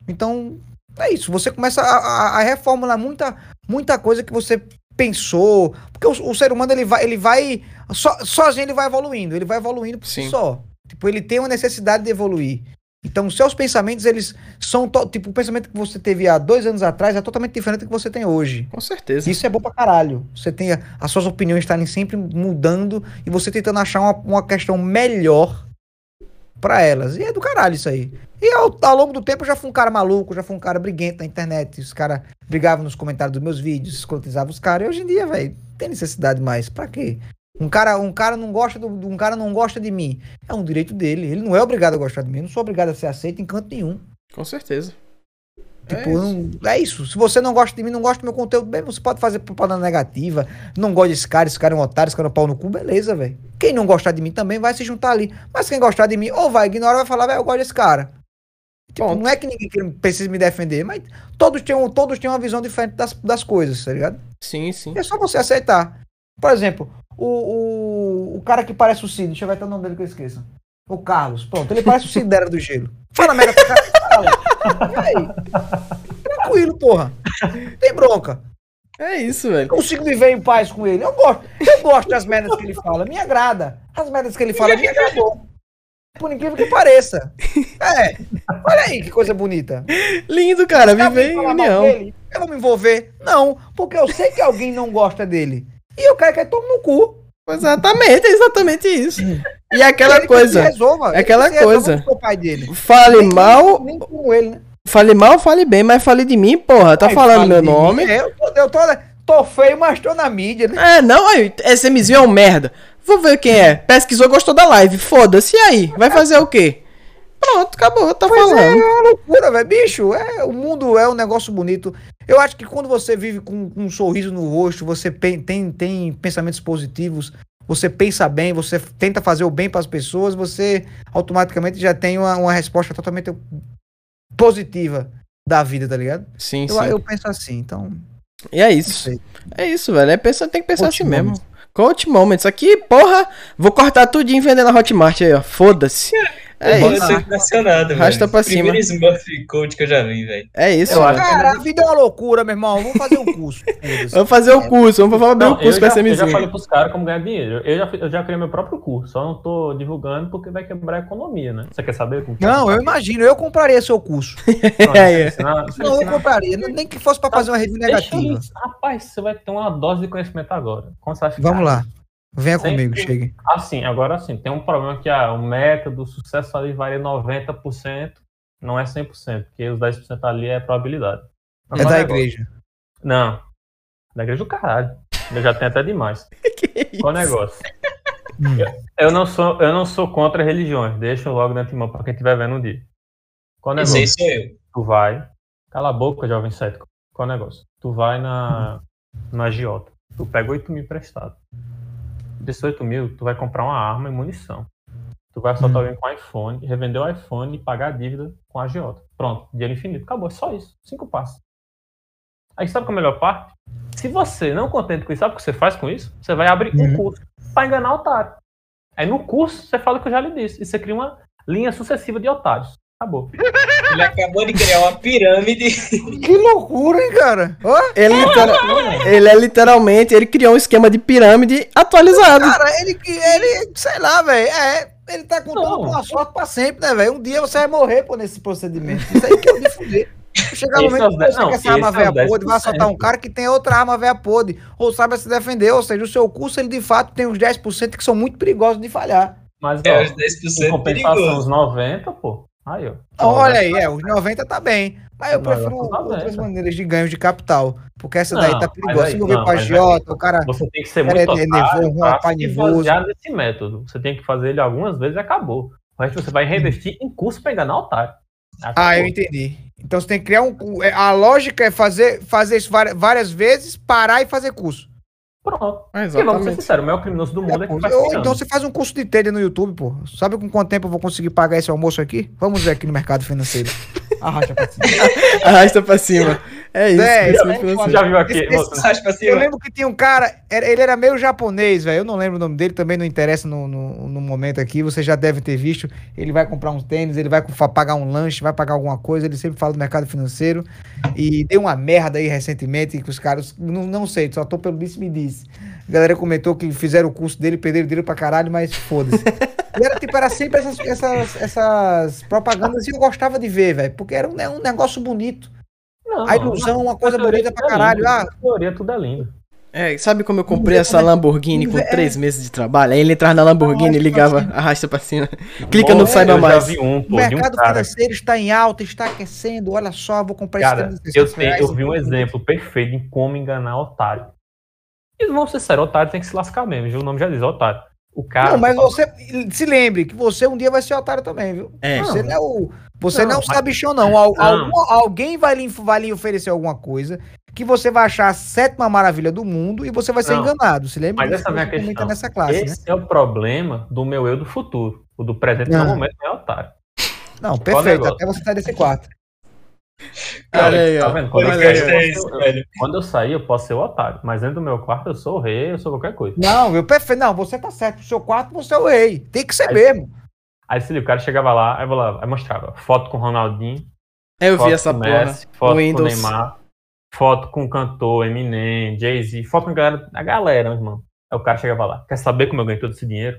Então, é isso, você começa a, a- a reformular muita, muita coisa que você pensou. Porque o, o ser humano, ele vai, ele vai so, sozinho ele vai evoluindo, ele vai evoluindo por si Sim. só. Tipo, ele tem uma necessidade de evoluir. Então, os seus pensamentos, eles são. Tipo, o pensamento que você teve há dois anos atrás é totalmente diferente do que você tem hoje. Com certeza. Isso é bom pra caralho. Você tem a- as suas opiniões estarem sempre mudando e você tentando achar uma, uma questão melhor pra elas. E é do caralho isso aí. E ao, ao longo do tempo eu já fui um cara maluco, já fui um cara briguento na internet. Os caras brigavam nos comentários dos meus vídeos, escrotizavam os caras. E hoje em dia, velho, tem necessidade mais. Pra quê? Um cara, um cara não gosta do, um cara não gosta de mim. É um direito dele. Ele não é obrigado a gostar de mim. Eu não sou obrigado a ser aceito em canto nenhum. Com certeza. Tipo, É isso. não- é isso. Se você não gosta de mim, não gosta do meu conteúdo, bem, você pode fazer propaganda negativa. Não gosta desse cara, esse cara é um otário, esse cara é um pau no cu, beleza, velho. Quem não gostar de mim também vai se juntar ali. Mas quem gostar de mim, ou vai ignorar, vai falar, velho, eu gosto desse cara. Tipo, não é que ninguém precisa me defender, mas todos têm, todos têm uma visão diferente das, das coisas, tá ligado? Sim, sim. É só você aceitar. Por exemplo, o, o, o cara que parece o Cid, deixa eu ver até o nome dele que eu esqueça. O Carlos, pronto, ele parece o Cid da Era do Gelo. Fala merda pra cara. E aí? Tranquilo, porra. Tem bronca. É isso, velho. Consigo viver em paz com ele. Eu gosto. Eu gosto das merdas que ele fala. Me agrada. As merdas que ele fala me agradou. Por incrível que pareça. É. Olha aí que coisa bonita. Lindo, cara. Viver em união. dele, eu vou me envolver. Não, porque eu sei que alguém não gosta dele. E eu quero que ele tome no cu. Exatamente, é exatamente isso. E Ele aquela que se coisa. resolva. é Ele aquela coisa. com o pai dele. Fale Nem- mal, Nem com ele, né? fale mal, fale bem, mas fale de mim, porra. Tá Aí falando fala meu de mim. nome. É, eu tô, eu tô, tô feio, mas tô na mídia, né? É, não, aí, esse MZinho é um merda. Vou ver quem é. Pesquisou, gostou da live. Foda-se. E aí? Vai fazer o quê? Pronto, acabou, tá Pois é, falando. é uma loucura, velho. Bicho, é, o mundo é um negócio bonito. Eu acho que quando você vive com, com um sorriso no rosto, você pen- tem, tem pensamentos positivos, você pensa bem, você tenta fazer o bem para as pessoas, você automaticamente já tem uma, uma resposta totalmente positiva da vida, tá ligado? Sim, Eu, sim. eu penso assim, então. E é isso. É isso, velho. É pensar, tem que pensar assim Continuamos. mesmo. Coach Moments. Aqui, porra, vou cortar tudinho e vender na Hotmart aí, ó. Foda-se. É eu isso. sou impressionado, velho. pra cima. Primeiro Smurf Coach que eu já vi, velho. É isso, Eu mano. Cara, a vida é uma loucura, meu irmão. Vamos fazer um curso. [LAUGHS] Vamos fazer o curso, vamos abrir Não, o curso eu, com já, eu já falei pros caras como ganhar dinheiro. Eu já, eu já criei meu próprio curso, só não tô divulgando porque vai quebrar a economia, né? Você quer saber? como que Não, é? eu imagino. Eu compraria seu curso. [LAUGHS] Não, É, é. eu Não, eu compraria. Nem que fosse pra fazer uma review Deixa eu negativa. Rapaz, você vai ter uma dose de conhecimento agora. Como você vai ficar? Vamos lá. Venha Sempre- comigo, chegue. Assim, agora sim, tem um problema que ah, o método, o sucesso ali varia 90%, não é 100%, porque os 10% ali é probabilidade. Mas É qual da negócio? igreja. Não. Da igreja do caralho. Eu já tenho até demais. [LAUGHS] Qual o negócio? Hum. Eu não sou, eu não sou contra religiões. Deixa eu logo de antemão pra quem estiver vendo um dia. Qual Esse negócio? aí sou eu. Tu vai. Cala a boca, jovem cético. Qual o negócio? Tu vai na, na agiota. Tu pega 8 mil emprestado. Desses 8 mil, tu vai comprar uma arma e munição. Tu vai assaltar Hum. alguém com iPhone, revender o iPhone e pagar a dívida com a agiota. Pronto, dinheiro infinito. Acabou, é só isso. Cinco passos. Aí sabe qual é a melhor parte? Se você não contente com isso, sabe o que você faz com isso? Você vai abrir um Uhum. curso pra enganar otário. Aí no curso, você fala o que eu já lhe disse. E você cria uma linha sucessiva de otários. Acabou. Ele acabou de criar uma pirâmide. Que loucura, hein, cara? Ó, Ele, litera- ele é literalmente, ele criou um esquema de pirâmide atualizado. cara, ele, que- ele, sei lá, velho. É, ele tá contando com a sorte pra sempre, né, velho? Um dia você vai morrer por nesse procedimento. Isso aí que eu me fuder. Chegar o Esse é momento os que você não, quer essa arma é velha podre, vai 10%. assaltar um cara que tem outra arma velha podre, ou sabe se defender, ou seja, o seu curso, ele de fato tem uns 10% que são muito perigosos de falhar. Mas, É, ó, os em 10% compensação, perigoso. os 90, pô. Aí, ó. Olha aí, é, os 90 tá bem. Mas eu prefiro tô outras vendo. maneiras de ganho de capital. Porque essa daí Não, tá mas perigosa. Se envolver não, com a mas agiota, o cara. Você tem que ser Cara, muito é otário nervoso, pra rapaz se nervoso. basear nesse método. Você tem que fazer ele algumas vezes e acabou. O resto você vai reinvestir em curso pra enganar otário. Acabou. Ah, eu entendi. Então você tem que criar um. é, A lógica é fazer, fazer isso várias vezes, parar e fazer curso. Pronto. Ah, E vamos ser exatamente. sinceros, o maior criminoso do mundo é, pô. que Ou criando. então você faz um curso de trader no YouTube, pô. Sabe com quanto tempo eu vou conseguir pagar esse almoço aqui? Vamos ver aqui no mercado financeiro. Arrasta pra cima. [LAUGHS] Arrasta pra cima. É isso. É, financeiro. Você já viu aqui? Esse- esse- você- Arrasta pra Eu lembro que tinha um cara, era- ele era meio japonês, velho. Eu não lembro o nome dele, também não interessa no, no, no momento aqui. Você já deve ter visto. Ele vai comprar uns tênis, ele vai pagar um lanche, vai pagar alguma coisa. Ele sempre fala do mercado financeiro. E deu uma merda aí recentemente que os caras. Não, não sei, só tô pelo disse me disse. A galera comentou que fizeram o curso dele, perderam dinheiro pra caralho, mas foda-se. [LAUGHS] E era tipo, era sempre essas, essas, essas propagandas que eu gostava de ver, velho. Porque era um, ne- um negócio bonito. Não, A ilusão, uma coisa bonita pra é caralho. Ah, Na teoria tudo é lindo. É, sabe como eu comprei essa Lamborghini com É. três meses de trabalho? Aí ele entrava na Lamborghini e Arrasta ligava, pra arrasta pra cima. Clica no saiba mais. um, O pô, de um mercado cara. financeiro está em alta, está aquecendo. Olha só, vou comprar Cara, de eu, 600 tenho, reais. eu vi um exemplo perfeito de como enganar otário. E vamos ser sérios, otário tem que se lascar mesmo? O nome já diz, otário. O cara. Não, mas você se lembre que você um dia vai ser otário também, viu? É. Você não é o. Você não, Não, é o mas- sabichão, não. Al- Não. algum- alguém vai lhe, vai lhe oferecer alguma coisa que você vai achar a sétima maravilha do mundo e você vai ser Não. enganado. Se lembra? Mas essa não é a você também questão. tá nessa classe, né? Esse é o problema do meu eu do futuro. O do presente Não. no momento não é otário. Não, perfeito. Até você sair desse quarto. Olha aí, tá vendo? Quando, eu, é esse, velho. quando eu sair, eu posso ser o otário. Mas dentro do meu quarto, eu sou o rei, eu sou qualquer coisa. Não, eu perfeito. Não, você tá certo. No seu quarto, você é o rei. Tem que ser Aí- mesmo. Aí se o cara chegava lá, aí, eu lá, aí mostrava foto com o Ronaldinho, Eu foto vi essa porra. Foto com o Windows. Neymar, foto com o cantor, Eminem, Jay-Z, foto com a galera, a galera, meu irmão. Aí o cara chegava lá, quer saber como eu ganhei todo esse dinheiro?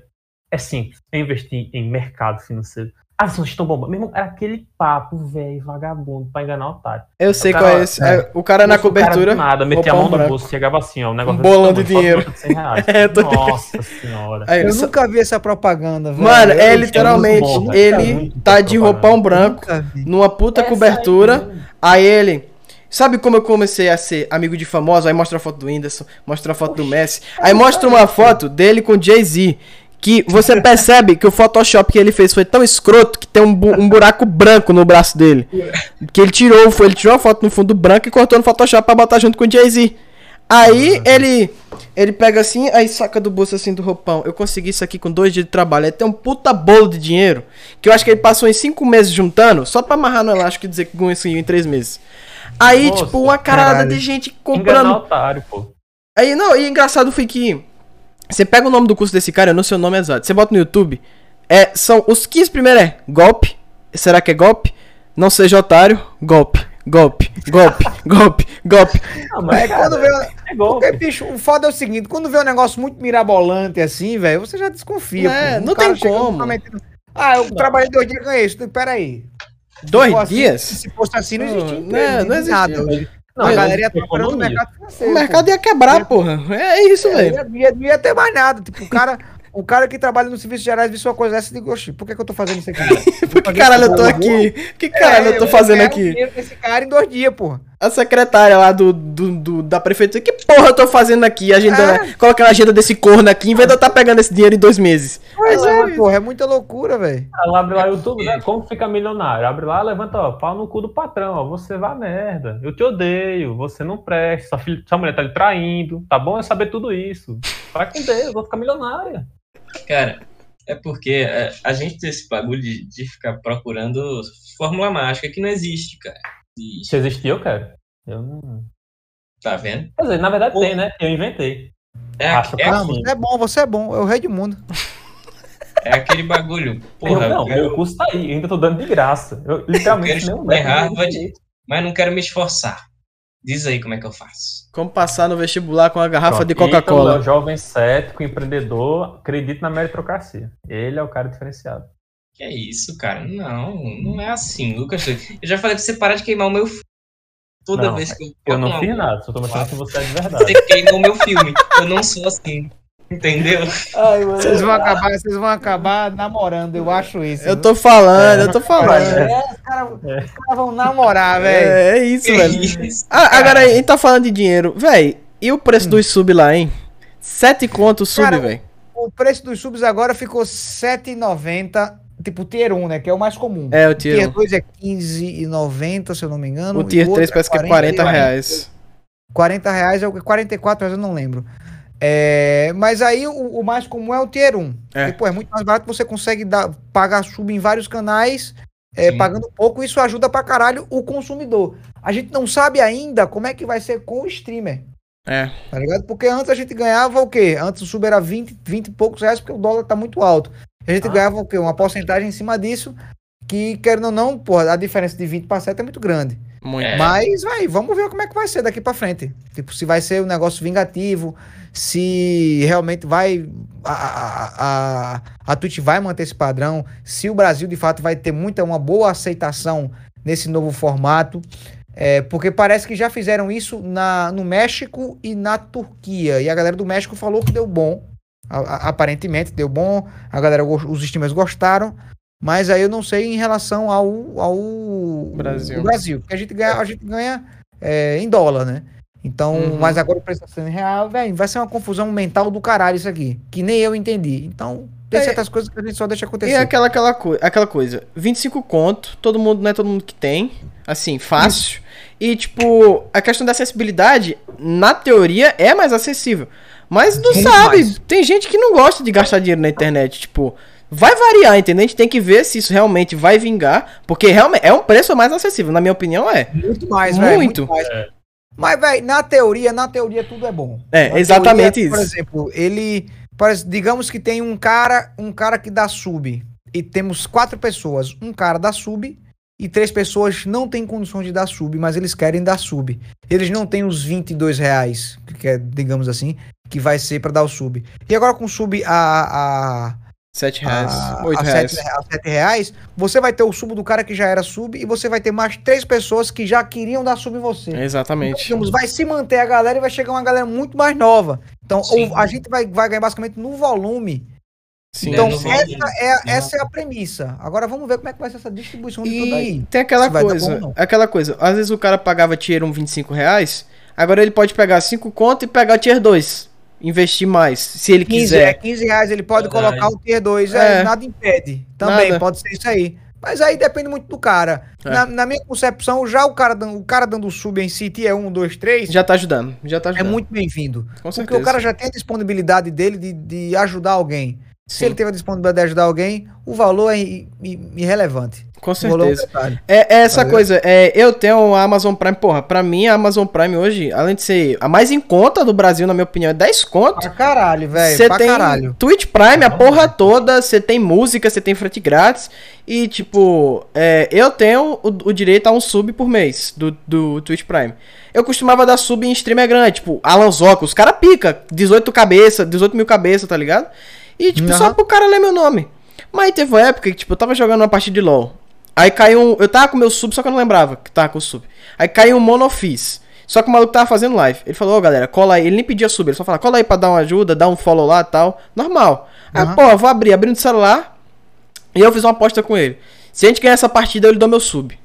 É simples, é investir em mercado financeiro. As ações estão bombando. Meu irmão, era aquele papo, velho, vagabundo, pra enganar o otário. Eu sei cara- qual é esse. É, o cara na cara cobertura. do nada, metia a mão no branco. bolso, chegava assim, ó, o negócio Um bolão tamanho, [LAUGHS] de dinheiro. de 100 reais. É, tô ligado. Nossa senhora. Aí, Eu só- nunca vi essa propaganda, velho. Mano, Eu- é literalmente, bom, ele É tá de propaganda. roupão branco, numa puta Essa cobertura. aí, Aí ele. Sabe como eu comecei a ser amigo de famoso? Aí mostra a foto do Whindersson, mostra a foto do Messi. Aí mostra uma foto dele com Jay-Z. Que você percebe que o Photoshop que ele fez foi tão escroto que tem um, bu- um buraco branco no braço dele. Que ele tirou, foi, ele tirou a foto no fundo branco e cortou no Photoshop pra botar junto com o Jay-Z. Aí ele ele pega assim, aí saca do bolso assim do roupão. Eu consegui isso aqui com dois dias de trabalho. Aí tem um puta bolo de dinheiro. Que eu acho que ele passou em cinco meses juntando, só pra amarrar no elástico e dizer que ganhou isso em três meses. Aí, Nossa, tipo, uma carada caralho. de gente Enganar comprando. otário, pô. Aí, não, e engraçado foi que. Você pega o nome do curso desse cara, eu não sei o nome exato. Você bota no YouTube. É, são os 15 primeiros é golpe. Será que é golpe? Não seja otário, golpe. Golpe, golpe, [LAUGHS] golpe, golpe. Não, mas, É, cara, quando vê, é golpe. porque, bicho, o foda é o seguinte, quando vê um negócio muito mirabolante assim, velho, você já desconfia. É, pô. Não tem como. prometendo, Ah, eu trabalhei dois dias e ganhei isso. Pera aí. Se Dois assim- dias? Se fosse assim, não Não, existia não, não nem existia. nada. Não, a é galera ia trabalhando no mercado O financeiro. mercado ia quebrar, porra. É isso, pô. velho. Ia- ia- Não ia ter mais nada. Tipo, o cara, o cara que trabalha no serviço gerais viu sua coisa dessa e oxi, por que, que eu tô fazendo isso aqui? [LAUGHS] Por que caralho eu tô aqui? Que caralho eu tô fazendo aqui? Esse cara em dois dias, porra. A secretária lá do, do, do- da prefeitura, que porra eu tô fazendo aqui? Agendando, colocando a agenda desse corno aqui, em vez de eu estar pegando esse dinheiro em dois meses. Pois é, vai- porra, é muita loucura, velho. Ela abre lá o YouTube, né? Como ficar milionário? Abre lá, levanta, ó, pau no cu do patrão, ó. Você vai merda. Eu te odeio, você não presta, sua, filha, sua mulher tá lhe traindo. Tá bom eu saber tudo isso. Vai com Deus, eu vou ficar milionária. Cara, é porque é, a gente tem esse bagulho de, de ficar procurando fórmula mágica que não existe, cara. Se existir, eu quero. Eu não. Tá vendo? Quer dizer, na verdade tem, né? Eu inventei. É, Acho é, Ah, sim. você é bom, você é bom. É o rei do mundo. é aquele bagulho. Porra, não, eu- meu curso tá aí, eu ainda tô dando de graça. Eu literalmente Eu Harvard. nem mas não quero me esforçar. Diz aí como é que eu faço. Como passar no vestibular com a garrafa Pronto, de é Coca-Cola. um jovem cético, empreendedor, acredita na meritocracia. Ele é o cara diferenciado. Que é isso, cara? Não, não é assim, Lucas. Eu já falei pra você parar de queimar o meu filme. Toda Não, vez que eu. Eu não fiz nada, só tô mostrando que você é de verdade. Você queimou o meu filme. Eu não sou assim. Entendeu? Ai, mano. Vocês vão acabar, vocês vão acabar namorando, eu acho isso. Eu tô falando, eu tô falando. É, os caras os caras vão namorar, velho. É, é isso, Que velho. isso? Ah, agora a gente tá falando de dinheiro. Véi, e o preço dos sub lá, hein? Sete conto o sub, Cara, velho. O preço dos subs agora ficou R$ 7,90. Tipo, Tier 1, né? Que é o mais comum. É, o tier Tier um. 2 é 15,90, se eu não me engano. O tier outro 3 parece que é 40 40 reais. 40 reais, é o 44 reais, eu não lembro. É, mas aí o, o mais comum é o Tier 1. É. É. Pô, é muito mais barato, você consegue dar, pagar sub em vários canais, é, pagando pouco, isso ajuda pra caralho o consumidor. A gente não sabe ainda como é que vai ser com o streamer. É. Tá ligado? Porque antes a gente ganhava o quê? Antes o sub era 20, 20 e poucos reais, porque o dólar tá muito alto. A gente Ah. ganhava o quê? Uma porcentagem em cima disso, que, querendo ou não, porra, a diferença de 20 para 7 é muito grande. Muito. É. Mas, vai, vamos ver como é que vai ser daqui pra frente. Tipo, se vai ser um negócio vingativo, se realmente vai. A, a, a, a Twitch vai manter esse padrão, se o Brasil de fato vai ter muita, uma boa aceitação nesse novo formato. É, porque parece que já fizeram isso na, no México e na Turquia. E a galera do México falou que deu bom. A- a- aparentemente deu bom. A galera, os streamers gostaram. Mas aí eu não sei em relação ao, ao Brasil. Brasil. Porque a gente ganha, a gente ganha é, em dólar, né? Então, Uhum. mas agora o preço tá sendo real, velho, vai ser uma confusão mental do caralho isso aqui. Que nem eu entendi. Então, tem É. certas coisas que a gente só deixa E acontecer. é aquela, aquela, coi- aquela coisa, 25 conto, todo mundo, não é todo mundo que tem, assim, fácil. E, tipo, a questão da acessibilidade, na teoria, é mais acessível. Mas não Muito sabe, mais. tem gente que não gosta de gastar dinheiro na internet, tipo... Vai variar, entendeu? A gente tem que ver se isso realmente vai vingar, porque realmente é um preço mais acessível, na minha opinião é. Muito mais, velho. Muito. Muito mais. Mas, velho, na teoria, na teoria tudo é bom. É, Na exatamente teoria, Por isso. exemplo, ele. por exemplo, digamos que tem um cara, um cara que dá sub. E temos quatro pessoas. Um cara dá sub e três pessoas não têm condições de dar sub, mas eles querem dar sub. Eles não têm os 22 reais, que é, digamos assim, que vai ser pra dar o sub. E agora com sub a. a 7 reais, a, 8 a reais. sete rea- a sete reais, você vai ter o sub do cara que já era sub e você vai ter mais três pessoas que já queriam dar sub em você. Então, Exatamente. digamos, vai se manter a galera e vai chegar uma galera muito mais nova. Então, Sim. o- a gente vai, vai ganhar basicamente no volume. Sim. Então, no essa volume. é, a- essa é a premissa. Agora vamos ver como é que vai ser essa distribuição de tudo aí. E tem aquela Se coisa, bom ou aquela coisa, às vezes o cara pagava tier 1 25 reais, agora ele pode pegar 5 conto e pegar tier 2, investir mais, se ele 15, é, quiser. 15 reais ele pode Verdade. colocar o Tier 2, é, É. nada impede. Também Nada. pode ser isso aí. Mas aí depende muito do cara. É. Na, na minha concepção, já o cara, dando, o cara dando sub em si, Tier 1, 2, 3, Já tá ajudando, já tá é ajudando. muito bem-vindo. Porque certeza. o cara já tem a disponibilidade dele de, de ajudar alguém. Se Sim. ele teve a disponibilidade de ajudar alguém, o valor é irrelevante. Com é certeza. É, é essa Valeu. coisa, é, eu tenho a Amazon Prime, porra, pra mim a Amazon Prime hoje, além de ser a mais em conta do Brasil, na minha opinião, é 10 conto. Pra caralho, velho. Você Pra tem caralho. Twitch Prime, a porra toda, você tem música, você tem frete grátis. E, tipo, é, eu tenho o, o direito a um sub por mês do, do Twitch Prime. Eu costumava dar sub em streamer grande, tipo, Alan Zoca, os cara pica, 18 cabeça, 18 mil cabeça, tá ligado? E, tipo, só Aham. pro cara ler meu nome. Mas teve uma época que, tipo, eu tava jogando uma partida de LoL. Aí caiu um. Eu tava com meu sub, só que eu não lembrava que tava com o sub. Aí caiu um monofis. Só que o maluco tava fazendo live. Ele falou, ô galera, cola aí. Ele nem pedia sub, ele só falou, cola aí pra dar uma ajuda, dar um follow lá e tal. Normal. Aí, Aham. pô, eu vou abrir, abrindo o celular. E eu fiz uma aposta com ele. Se a gente ganhar essa partida, eu lhe dou meu sub.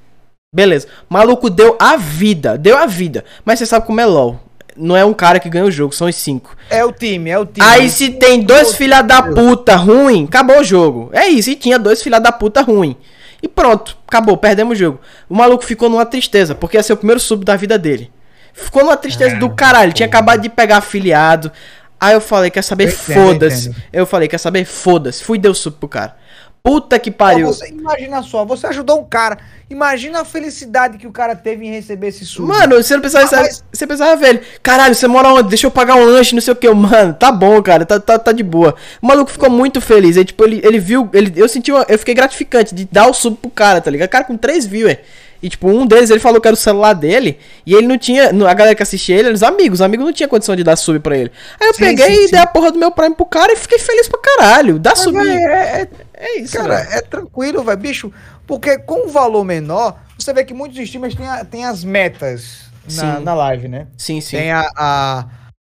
Beleza. Maluco deu a vida, deu a vida. Mas você sabe como é LOL. Não é um cara que ganha o jogo, são os cinco. É o time, é o time. Aí se tem dois filha da puta ruim, acabou o jogo. É isso, e tinha dois filha da puta ruim. E pronto, acabou, perdemos o jogo. O maluco ficou numa tristeza, porque ia ser o primeiro sub da vida dele. Ficou numa tristeza do caralho, tinha acabado de pegar afiliado. Aí eu falei, quer saber, foda-se. Eu falei, quer saber, foda-se. Fui deu sub pro cara. Puta que pariu. você, imagina só, você ajudou um cara. Imagina a felicidade que o cara teve em receber esse sub. Mano, você não precisava, Ah, mas- você precisava ver ele. Caralho, você mora onde? Deixa eu pagar um lanche, não sei o que. Mano, tá bom, cara, tá, tá, tá de boa. O maluco ficou muito feliz. Aí, tipo, ele, ele viu. Ele, eu senti. uma- eu fiquei gratificante de dar o sub pro cara, tá ligado? Cara com três viewers. E, tipo, um deles ele falou que era o celular dele. E ele não tinha. A galera que assistia ele os amigos. Os amigos não tinham condição de dar sub pra ele. Aí eu Sim, peguei sim, e sim. dei a porra do meu Prime pro cara e fiquei feliz pra caralho. Dá Mas, sub. é, é- É isso, cara, é tranquilo, velho, bicho. Porque com um valor menor, você vê que muitos streamers têm, a- têm as metas na, na live, né? Sim, sim. Tem a, a-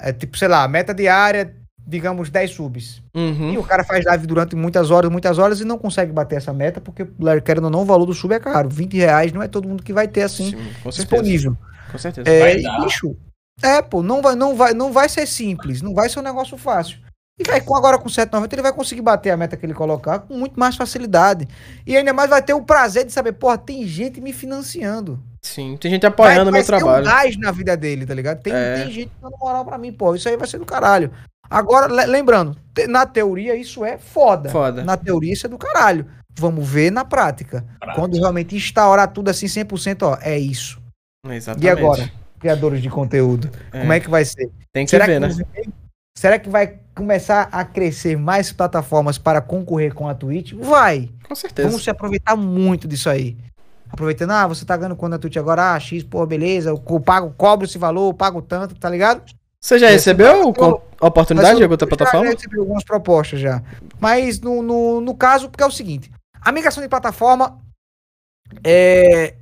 é, tipo, sei lá, meta diária, digamos, 10 subs. E Uhum. o cara faz live durante muitas horas, muitas horas e não consegue bater essa meta, porque, querendo ou não, o valor do sub é caro. 20 reais não é todo mundo que vai ter assim Sim, disponível. Com certeza. É, Vai e, dar. bicho, é, pô, não vai, não, vai, não vai ser simples, não vai ser um negócio fácil. E vai, com, agora com 7,90 ele vai conseguir bater a meta que ele colocar com muito mais facilidade. E ainda mais vai ter o prazer de saber, porra, tem gente me financiando. Sim, tem gente apoiando o meu vai trabalho. um gás na vida dele, tá ligado? Tem, É. tem gente dando moral pra mim, pô. Isso aí vai ser do caralho. Agora, le- lembrando, te- na teoria isso é foda. Foda. Na teoria isso é do caralho. Vamos ver na prática. Prática. Quando realmente instaurar tudo assim 100%, ó, é isso. Exatamente. E agora, criadores de conteúdo? Como é que vai ser? Tem que Será ver, que, né? será que vai começar a crescer mais plataformas para concorrer com a Twitch? Vai. Com certeza. Vamos se aproveitar muito disso aí. Aproveitando, ah, você tá ganhando quanto na Twitch agora? Ah, X, pô, beleza. Eu pago, cobro esse valor, eu pago tanto, tá ligado? Você já recebeu a oportunidade de outra plataforma? Já recebi algumas propostas já. Mas no, no, no caso, porque é o seguinte: a migração de plataforma é,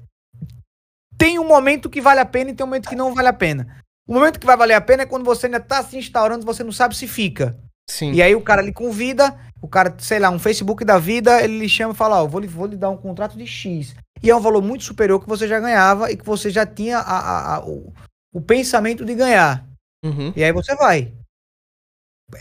tem um momento que vale a pena e tem um momento que não vale a pena. O momento que vai valer a pena é quando você ainda tá se instaurando, você não sabe se fica. Sim. E aí o cara lhe convida, o cara, sei lá, um Facebook da vida, ele lhe chama e fala, ó, vou, lhe, vou lhe dar um contrato de X. E é um valor muito superior que você já ganhava e que você já tinha a- a- a- o, o pensamento de ganhar. Uhum. E aí você vai.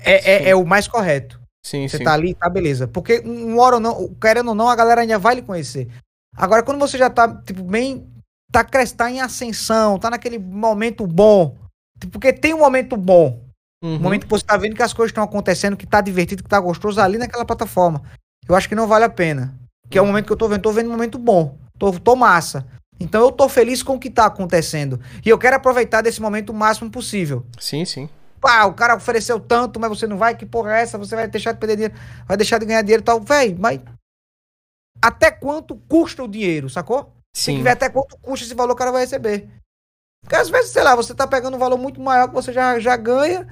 É, é, é o mais correto. Sim, Você sim. tá ali, tá beleza. Porque um hora ou não, querendo ou não, a galera ainda vai lhe conhecer. Agora, quando você já tá, tipo, bem. Tá, tá em ascensão, tá naquele momento bom. Tipo, Porque tem um momento bom. Uhum. No momento que você tá vendo que as coisas estão acontecendo, que tá divertido, que tá gostoso ali naquela plataforma. Eu acho que não vale a pena. Que é o momento que eu tô vendo, tô vendo um momento bom. Tô, tô massa. Então eu tô feliz com o que tá acontecendo. E eu quero aproveitar desse momento o máximo possível. Sim, sim. Pá, o cara ofereceu tanto, mas você não vai, que porra é essa? Você vai deixar de perder dinheiro, vai deixar de ganhar dinheiro e tal. Véi, mas até quanto custa o dinheiro, sacou? Tem Sim. que ver até quanto custa esse valor que o cara vai receber. Porque às vezes, sei lá, você tá pegando um valor muito maior que você já, já ganha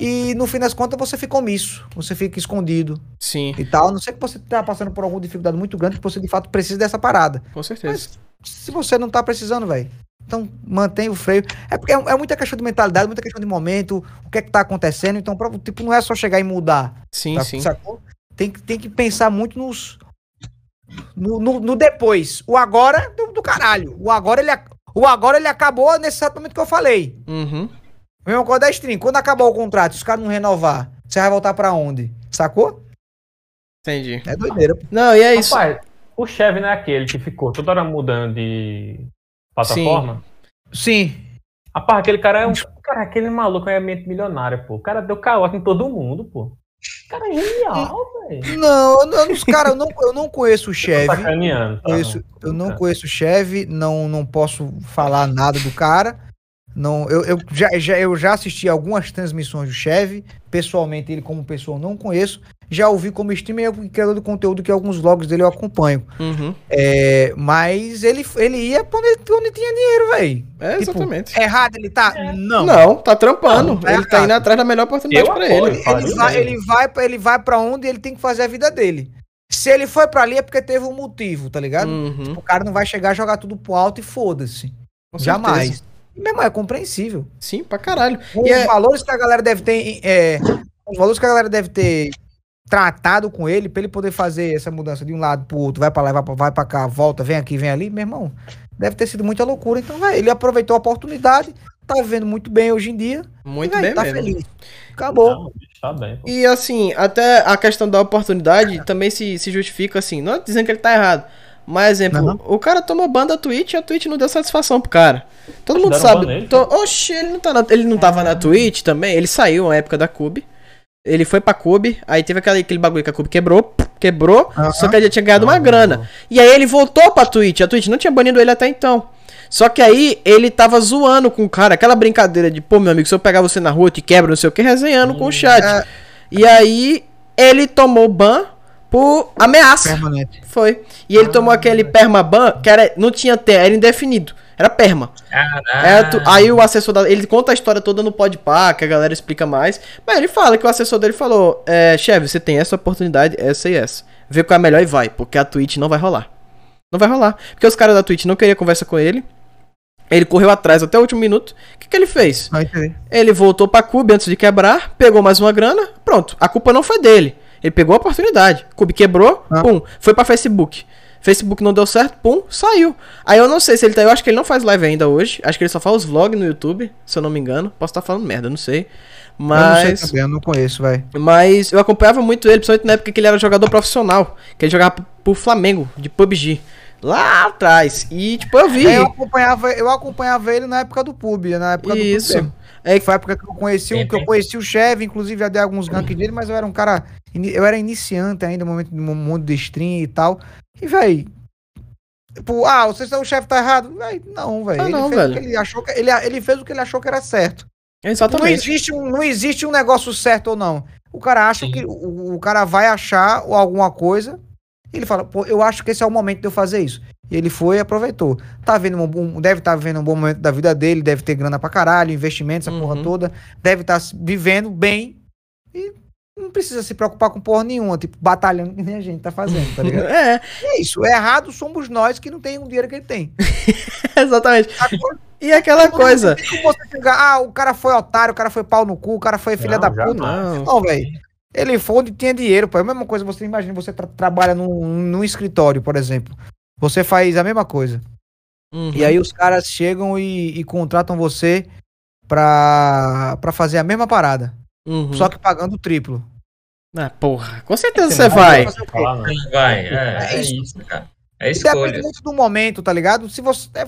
e no fim das contas você fica omisso, você fica escondido Sim, e tal. A não sei que você tá passando por alguma dificuldade muito grande que você de fato precisa dessa parada. com certeza. Se você não tá precisando, velho, então mantém o freio. É porque é, é muita questão de mentalidade, muita questão de momento, o que é que tá acontecendo. Então, pra- tipo, não é só chegar e mudar. Sim, tá- sim. sacou? Tem, que- tem que pensar muito nos. No, no- no depois. O agora do, do caralho. O agora, ele, o agora ele acabou nesse exato momento que eu falei. Uhum. Mesma coisa da stream. Quando acabar o contrato, se os caras não renovar, você vai voltar pra onde? Sacou? Entendi. É doideira. Não, e é isso. O Chevy não é aquele que ficou toda hora mudando de plataforma? Sim. Rapaz, aquele cara é um. Cara, aquele maluco é mente milionário, pô. O cara deu calote em todo mundo, pô. Cara é genial, velho. Não, eu não- os cara, eu não, eu não conheço o Chevy. Sacaneando. tá? conheço, eu não Tá. conheço o Chevy, não, não posso falar nada do cara. Não, eu, eu, já, já, eu já assisti algumas transmissões do Chevy. Pessoalmente, ele como pessoa eu não conheço. Já ouvi como streamer e criador de conteúdo que alguns vlogs dele eu acompanho. Uhum. É, mas ele, ele ia pra onde, onde tinha dinheiro, velho. É, Tipo, exatamente. Errado ele tá? Não. Não, tá trampando. Não, tá ele tá errado. indo atrás da melhor oportunidade Eu pra apoio. ele. Ele, ele vai, ele, vai, pra- ele vai pra onde ele tem que fazer a vida dele. Se ele foi pra ali é porque teve um motivo, tá ligado? Uhum. O cara não vai chegar a jogar tudo pro alto e foda-se. Jamais. certeza. E, Meu irmão, é compreensível. Sim, pra caralho. Os E é- valores que a galera deve ter. é, os valores que a galera deve ter tratado com ele, pra ele poder fazer essa mudança de um lado pro outro, vai pra lá, vai pra, vai pra cá, volta, vem aqui, vem ali, meu irmão. Deve ter sido muita loucura. Então, velho, ele aproveitou a oportunidade, tá vivendo muito bem hoje em dia. Muito e, véi, bem tá mesmo. feliz. Acabou. Não, tá bem. E assim, até a questão da oportunidade também se, se justifica assim. Não dizendo que ele tá errado. Mas, exemplo, o cara tomou ban da Twitch e a Twitch não deu satisfação pro cara. Todo mundo sabe. nele, To... Oxi, ele não, tá na- ele não tava na Twitch também. Ele saiu na época da Cube. Ele foi pra Cube, aí teve aquele, aquele bagulho que a Cube quebrou, quebrou, só que ele já tinha ganhado uma Aham. grana. E aí ele voltou pra Twitch, a Twitch não tinha banido ele até então. Só que aí ele tava zoando com o cara, aquela brincadeira de, pô, meu amigo, se eu pegar você na rua, eu te quebro, não sei o que, resenhando com o chat. É. E aí ele tomou ban por ameaça. Permanente. Foi. E ele tomou aquele permaban, que era, não tinha tempo, era indefinido. Era perma. Caralho. É, tu- aí o assessor da, ele conta a história toda no Podpah, que a galera explica mais. Mas ele fala que o assessor dele falou: é, chefe, você tem essa oportunidade, essa e essa. Vê qual é a melhor e vai, porque a Twitch não vai rolar. Não vai rolar. Porque os caras da Twitch não queriam conversa com ele. Ele correu atrás até o último minuto. O que, que ele fez? Ele voltou pra Cube antes de quebrar, pegou mais uma grana, pronto. A culpa não foi dele. Ele pegou a oportunidade. Cube quebrou, Ah. pum, foi pra Facebook. Facebook não deu certo, pum, saiu. Aí eu não sei se ele tá. Eu acho que ele não faz live ainda hoje. Acho que ele só faz os vlogs no YouTube, se eu não me engano. Posso estar falando merda, não sei. Eu não sei Mas. também, eu não conheço, velho. Mas eu acompanhava muito ele, principalmente na época que ele era jogador profissional. Que ele jogava pro Flamengo, de PUBG. Lá atrás. E, tipo, eu vi. É, Eu acompanhava, eu acompanhava ele na época do pub, na época do Isso. pub. É Foi a época que eu conheci, o- que eu conheci o chefe, inclusive já dei alguns ganks dele, mas eu era um cara. Eu era iniciante ainda no momento no mundo de stream e tal. E, véi. Tipo, ah, vocês o chefe tá errado. Véi, não, velho. Ah, ele não, fez velho. o que ele achou que. Ele, ele fez o que ele achou que era certo. Não Exatamente. existe, um, não existe um negócio certo ou não. O cara acha Sim. que. O, o cara vai achar alguma coisa. E ele fala, pô, eu acho que esse é o momento de eu fazer isso. E ele foi e aproveitou. Tá vendo um, deve estar vivendo um bom momento da vida dele, deve ter grana pra caralho, investimento, essa Uhum. porra toda. Deve estar vivendo bem. E não precisa se preocupar com porra nenhuma, tipo, batalhando que nem a gente tá fazendo, tá ligado? [LAUGHS] É, E é isso. Errado somos nós que não tem o dinheiro que ele tem. [LAUGHS] exatamente. Agora, E aquela coisa. Como você chegar, ah, o cara foi otário, o cara foi pau no cu, o cara foi filha Não, da puta. Não. Não, velho. Ele foi onde tinha dinheiro, pô. É a mesma coisa, você imagina, você tra- trabalha num, num escritório, por exemplo. Você faz a mesma coisa. Uhum. E aí os caras chegam e, e contratam você pra, pra fazer a mesma parada. Uhum. Só que pagando o triplo. Ah, porra. Com certeza Você vai. não. Vai, é, É é isso. cara. É Depende escolha. muito do momento, tá ligado? Se você. É,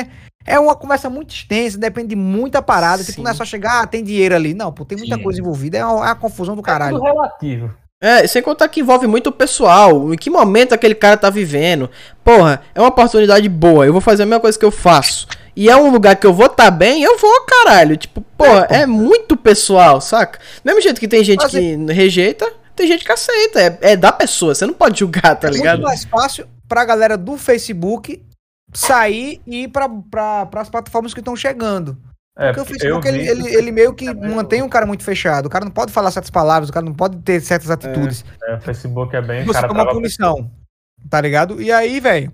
é, é uma conversa muito extensa, depende de muita parada. Tipo, Sim. não é só chegar, ah, tem dinheiro ali. Não, pô, tem muita Sim. coisa envolvida. É uma, é uma confusão do caralho. É tudo relativo. É, sem contar que envolve muito o pessoal. Em que momento aquele cara tá vivendo. Porra, é uma oportunidade boa. Eu vou fazer a mesma coisa que eu faço. E é um lugar que eu vou tá bem, eu vou, caralho. Tipo, porra, é muito pessoal, saca? Do mesmo jeito que tem gente Mas que rejeita, tem gente que aceita. É, é da pessoa, você não pode julgar, tá é ligado? muito mais fácil pra galera do Facebook sair e ir pra, pra, pras plataformas que estão chegando. É, Porque o Facebook, ele, ele, ele meio que mantém um cara muito fechado. O cara não pode falar certas palavras, o cara não pode ter certas atitudes. é, o Facebook é bem. o Você cara toma punição. Tá ligado? E aí, velho,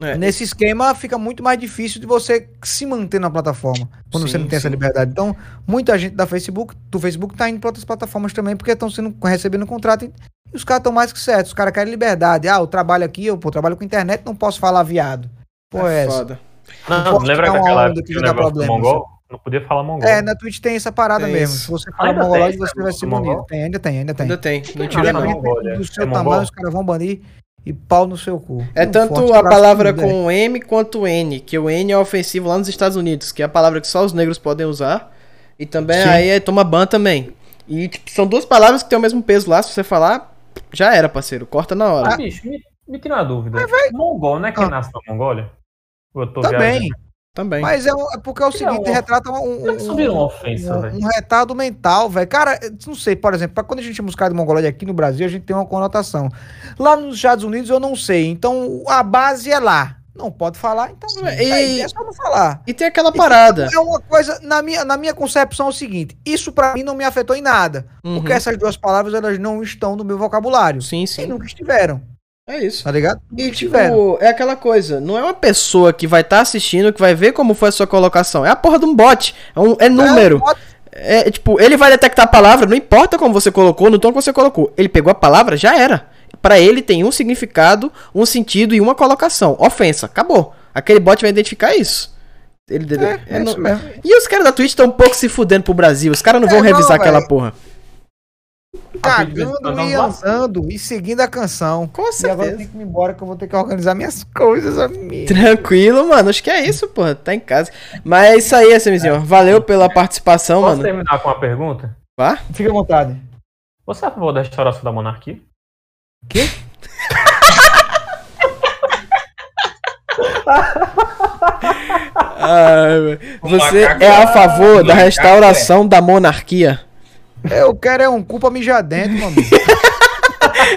É. nesse esquema fica muito mais difícil de você se manter na plataforma. Quando você Sim, não tem essa sim. liberdade. Então, muita gente da Facebook, do Facebook tá indo pra outras plataformas também, porque estão sendo recebendo contrato. E e os caras estão mais que certos. Os caras querem liberdade. Ah, eu trabalho aqui, eu pô, trabalho com internet, não posso falar viado. Pô, é essa. foda. Não, posso lembra aquela que que dá negócio problema, mongol? Não podia falar mongol. É, na Twitch tem essa parada Tem mesmo. Se você falar mongolóide, tem, você vai ser mongol? banido. Tem, ainda tem, ainda tem. Ainda tem, não tira é não. Do seu É tamanho, mongol? os caras vão banir e pau no seu cu. É Um tanto a palavra com M quanto N, que o N é ofensivo lá nos Estados Unidos, que é a palavra que só os negros podem usar. E também Sim. aí é, toma ban também. E tipo, são duas palavras que têm o mesmo peso lá, se você falar, já era, parceiro. Corta na hora. Ah, bicho, me, me tira uma dúvida. Mongol, não é quem Ah. nasce na Mongólia? Ou eu tô Também. viajando? Também. Mas é, um- é porque é o seguinte, Não, retrata um, Como é que isso virou uma ofensa, um, velho? um retardo mental, velho. Cara, não sei, por exemplo, pra quando a gente os caras de mongolóide aqui no Brasil, a gente tem uma conotação. Lá nos Estados Unidos eu não sei. Então a base é lá. Não pode falar, então E- aí é só não falar. E tem aquela parada. É uma coisa, na minha, na minha concepção é o seguinte, isso pra mim não me afetou em nada. Uhum. Porque essas duas palavras, elas não estão no meu vocabulário. Sim, E sim. nunca estiveram, É isso. tá ligado? E estiveram. tipo, é aquela coisa, não é uma pessoa que vai estar assistindo, que vai ver como foi a sua colocação. É a porra de um bot. É, um, é número. É, é, tipo, ele vai detectar a palavra, não importa como você colocou, no tom que você colocou. Ele pegou a palavra, já era. Pra ele tem um significado, um sentido e uma colocação. Ofensa, acabou. Aquele bot vai identificar isso. Ele deve- É, é é isso mesmo. E os caras da Twitch estão um pouco se fudendo pro Brasil. Os caras não É, vão não, revisar aquela velho. porra. Cagando e andando e seguindo a canção. Com E agora eu certeza. tenho que ir embora que eu vou ter que organizar minhas coisas, amigo. Tranquilo, mano. Acho que é isso, porra. Tá em casa. Mas é isso aí, SMzinho. Valeu pela participação, Posso mano. terminar com uma pergunta? Vá. Fica à vontade. Você é a favor da restauração da monarquia? Ai, velho. O Você é a favor o da restauração da monarquia? Eu quero é um culpa mijar dentro, meu amigo. [LAUGHS]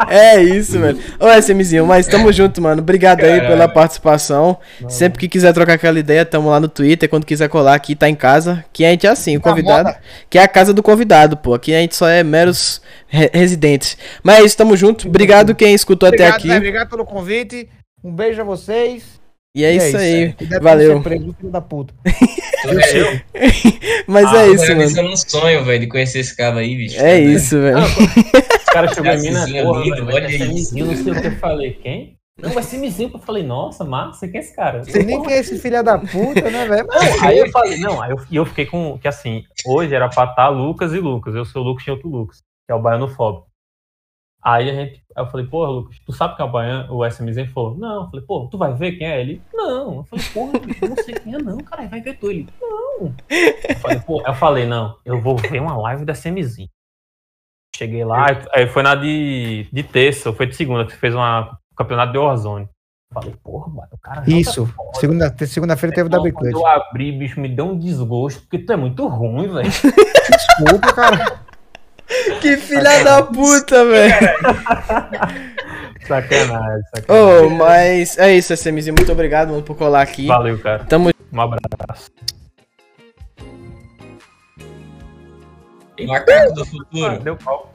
É isso, velho. Ô, SMzinho, mas tamo junto, mano. Obrigado aí Caralho. pela participação. Sempre que quiser trocar aquela ideia, tamo lá no Twitter. Quando quiser colar aqui, tá em casa. Que a gente é assim, o Tá convidado. Que é a casa do convidado, pô. Aqui a gente só é meros re- residentes. Mas é isso, tamo junto. Obrigado quem escutou até Obrigado, aqui. né? Obrigado pelo convite. Um beijo a vocês. E é E isso aí. é. Cuidado pra não Valeu. ser preso, filho da puta. [LAUGHS] Eu, [LAUGHS] Mas Ah, é eu isso, mano. realizando um sonho, velho, de conhecer esse cara aí, bicho. É isso, velho. Os [LAUGHS] caras chegou em mim, né? Porra, velho, olha isso. Mizinho, não sei o que eu falei. Quem? Não, vai ser Mizinho. Eu falei, nossa, massa, quem é esse cara? Sei nem quem é esse filho da puta, né, velho? Mas Aí eu falei, não, aí eu, e eu fiquei com, que assim, hoje era pra estar Lucas e Lucas, eu sou o Lucas e outro Lucas, que é o Baiano Fóbico. Aí a gente, eu falei, porra, Lucas, tu sabe quem é o Baiano? O SMZ Ele falou, não, eu falei, pô, tu vai ver quem é ele? Não, eu falei, porra, bicho, [LAUGHS] eu não sei quem é não, cara, vai ver tu, ele, não. Eu falei, pô, eu falei, não, eu vou ver uma live da SMZ. Cheguei lá, aí foi na de, de terça, ou foi de segunda, que você fez uma, um campeonato de Warzone. Falei, porra, mano, o cara joga Isso. foda. Segunda- Segunda-feira teve o W quando eu abri, bicho, me deu um desgosto, porque tu é muito ruim, velho. [LAUGHS] Desculpa, cara. Que [LAUGHS] filha da puta, velho. Sacanagem, [LAUGHS] sacanagem. Ô, mas é isso, SMzinho. Muito obrigado, mano, por colar aqui. Valeu, cara. Tamo Um abraço. Macaco do futuro. Deu pau.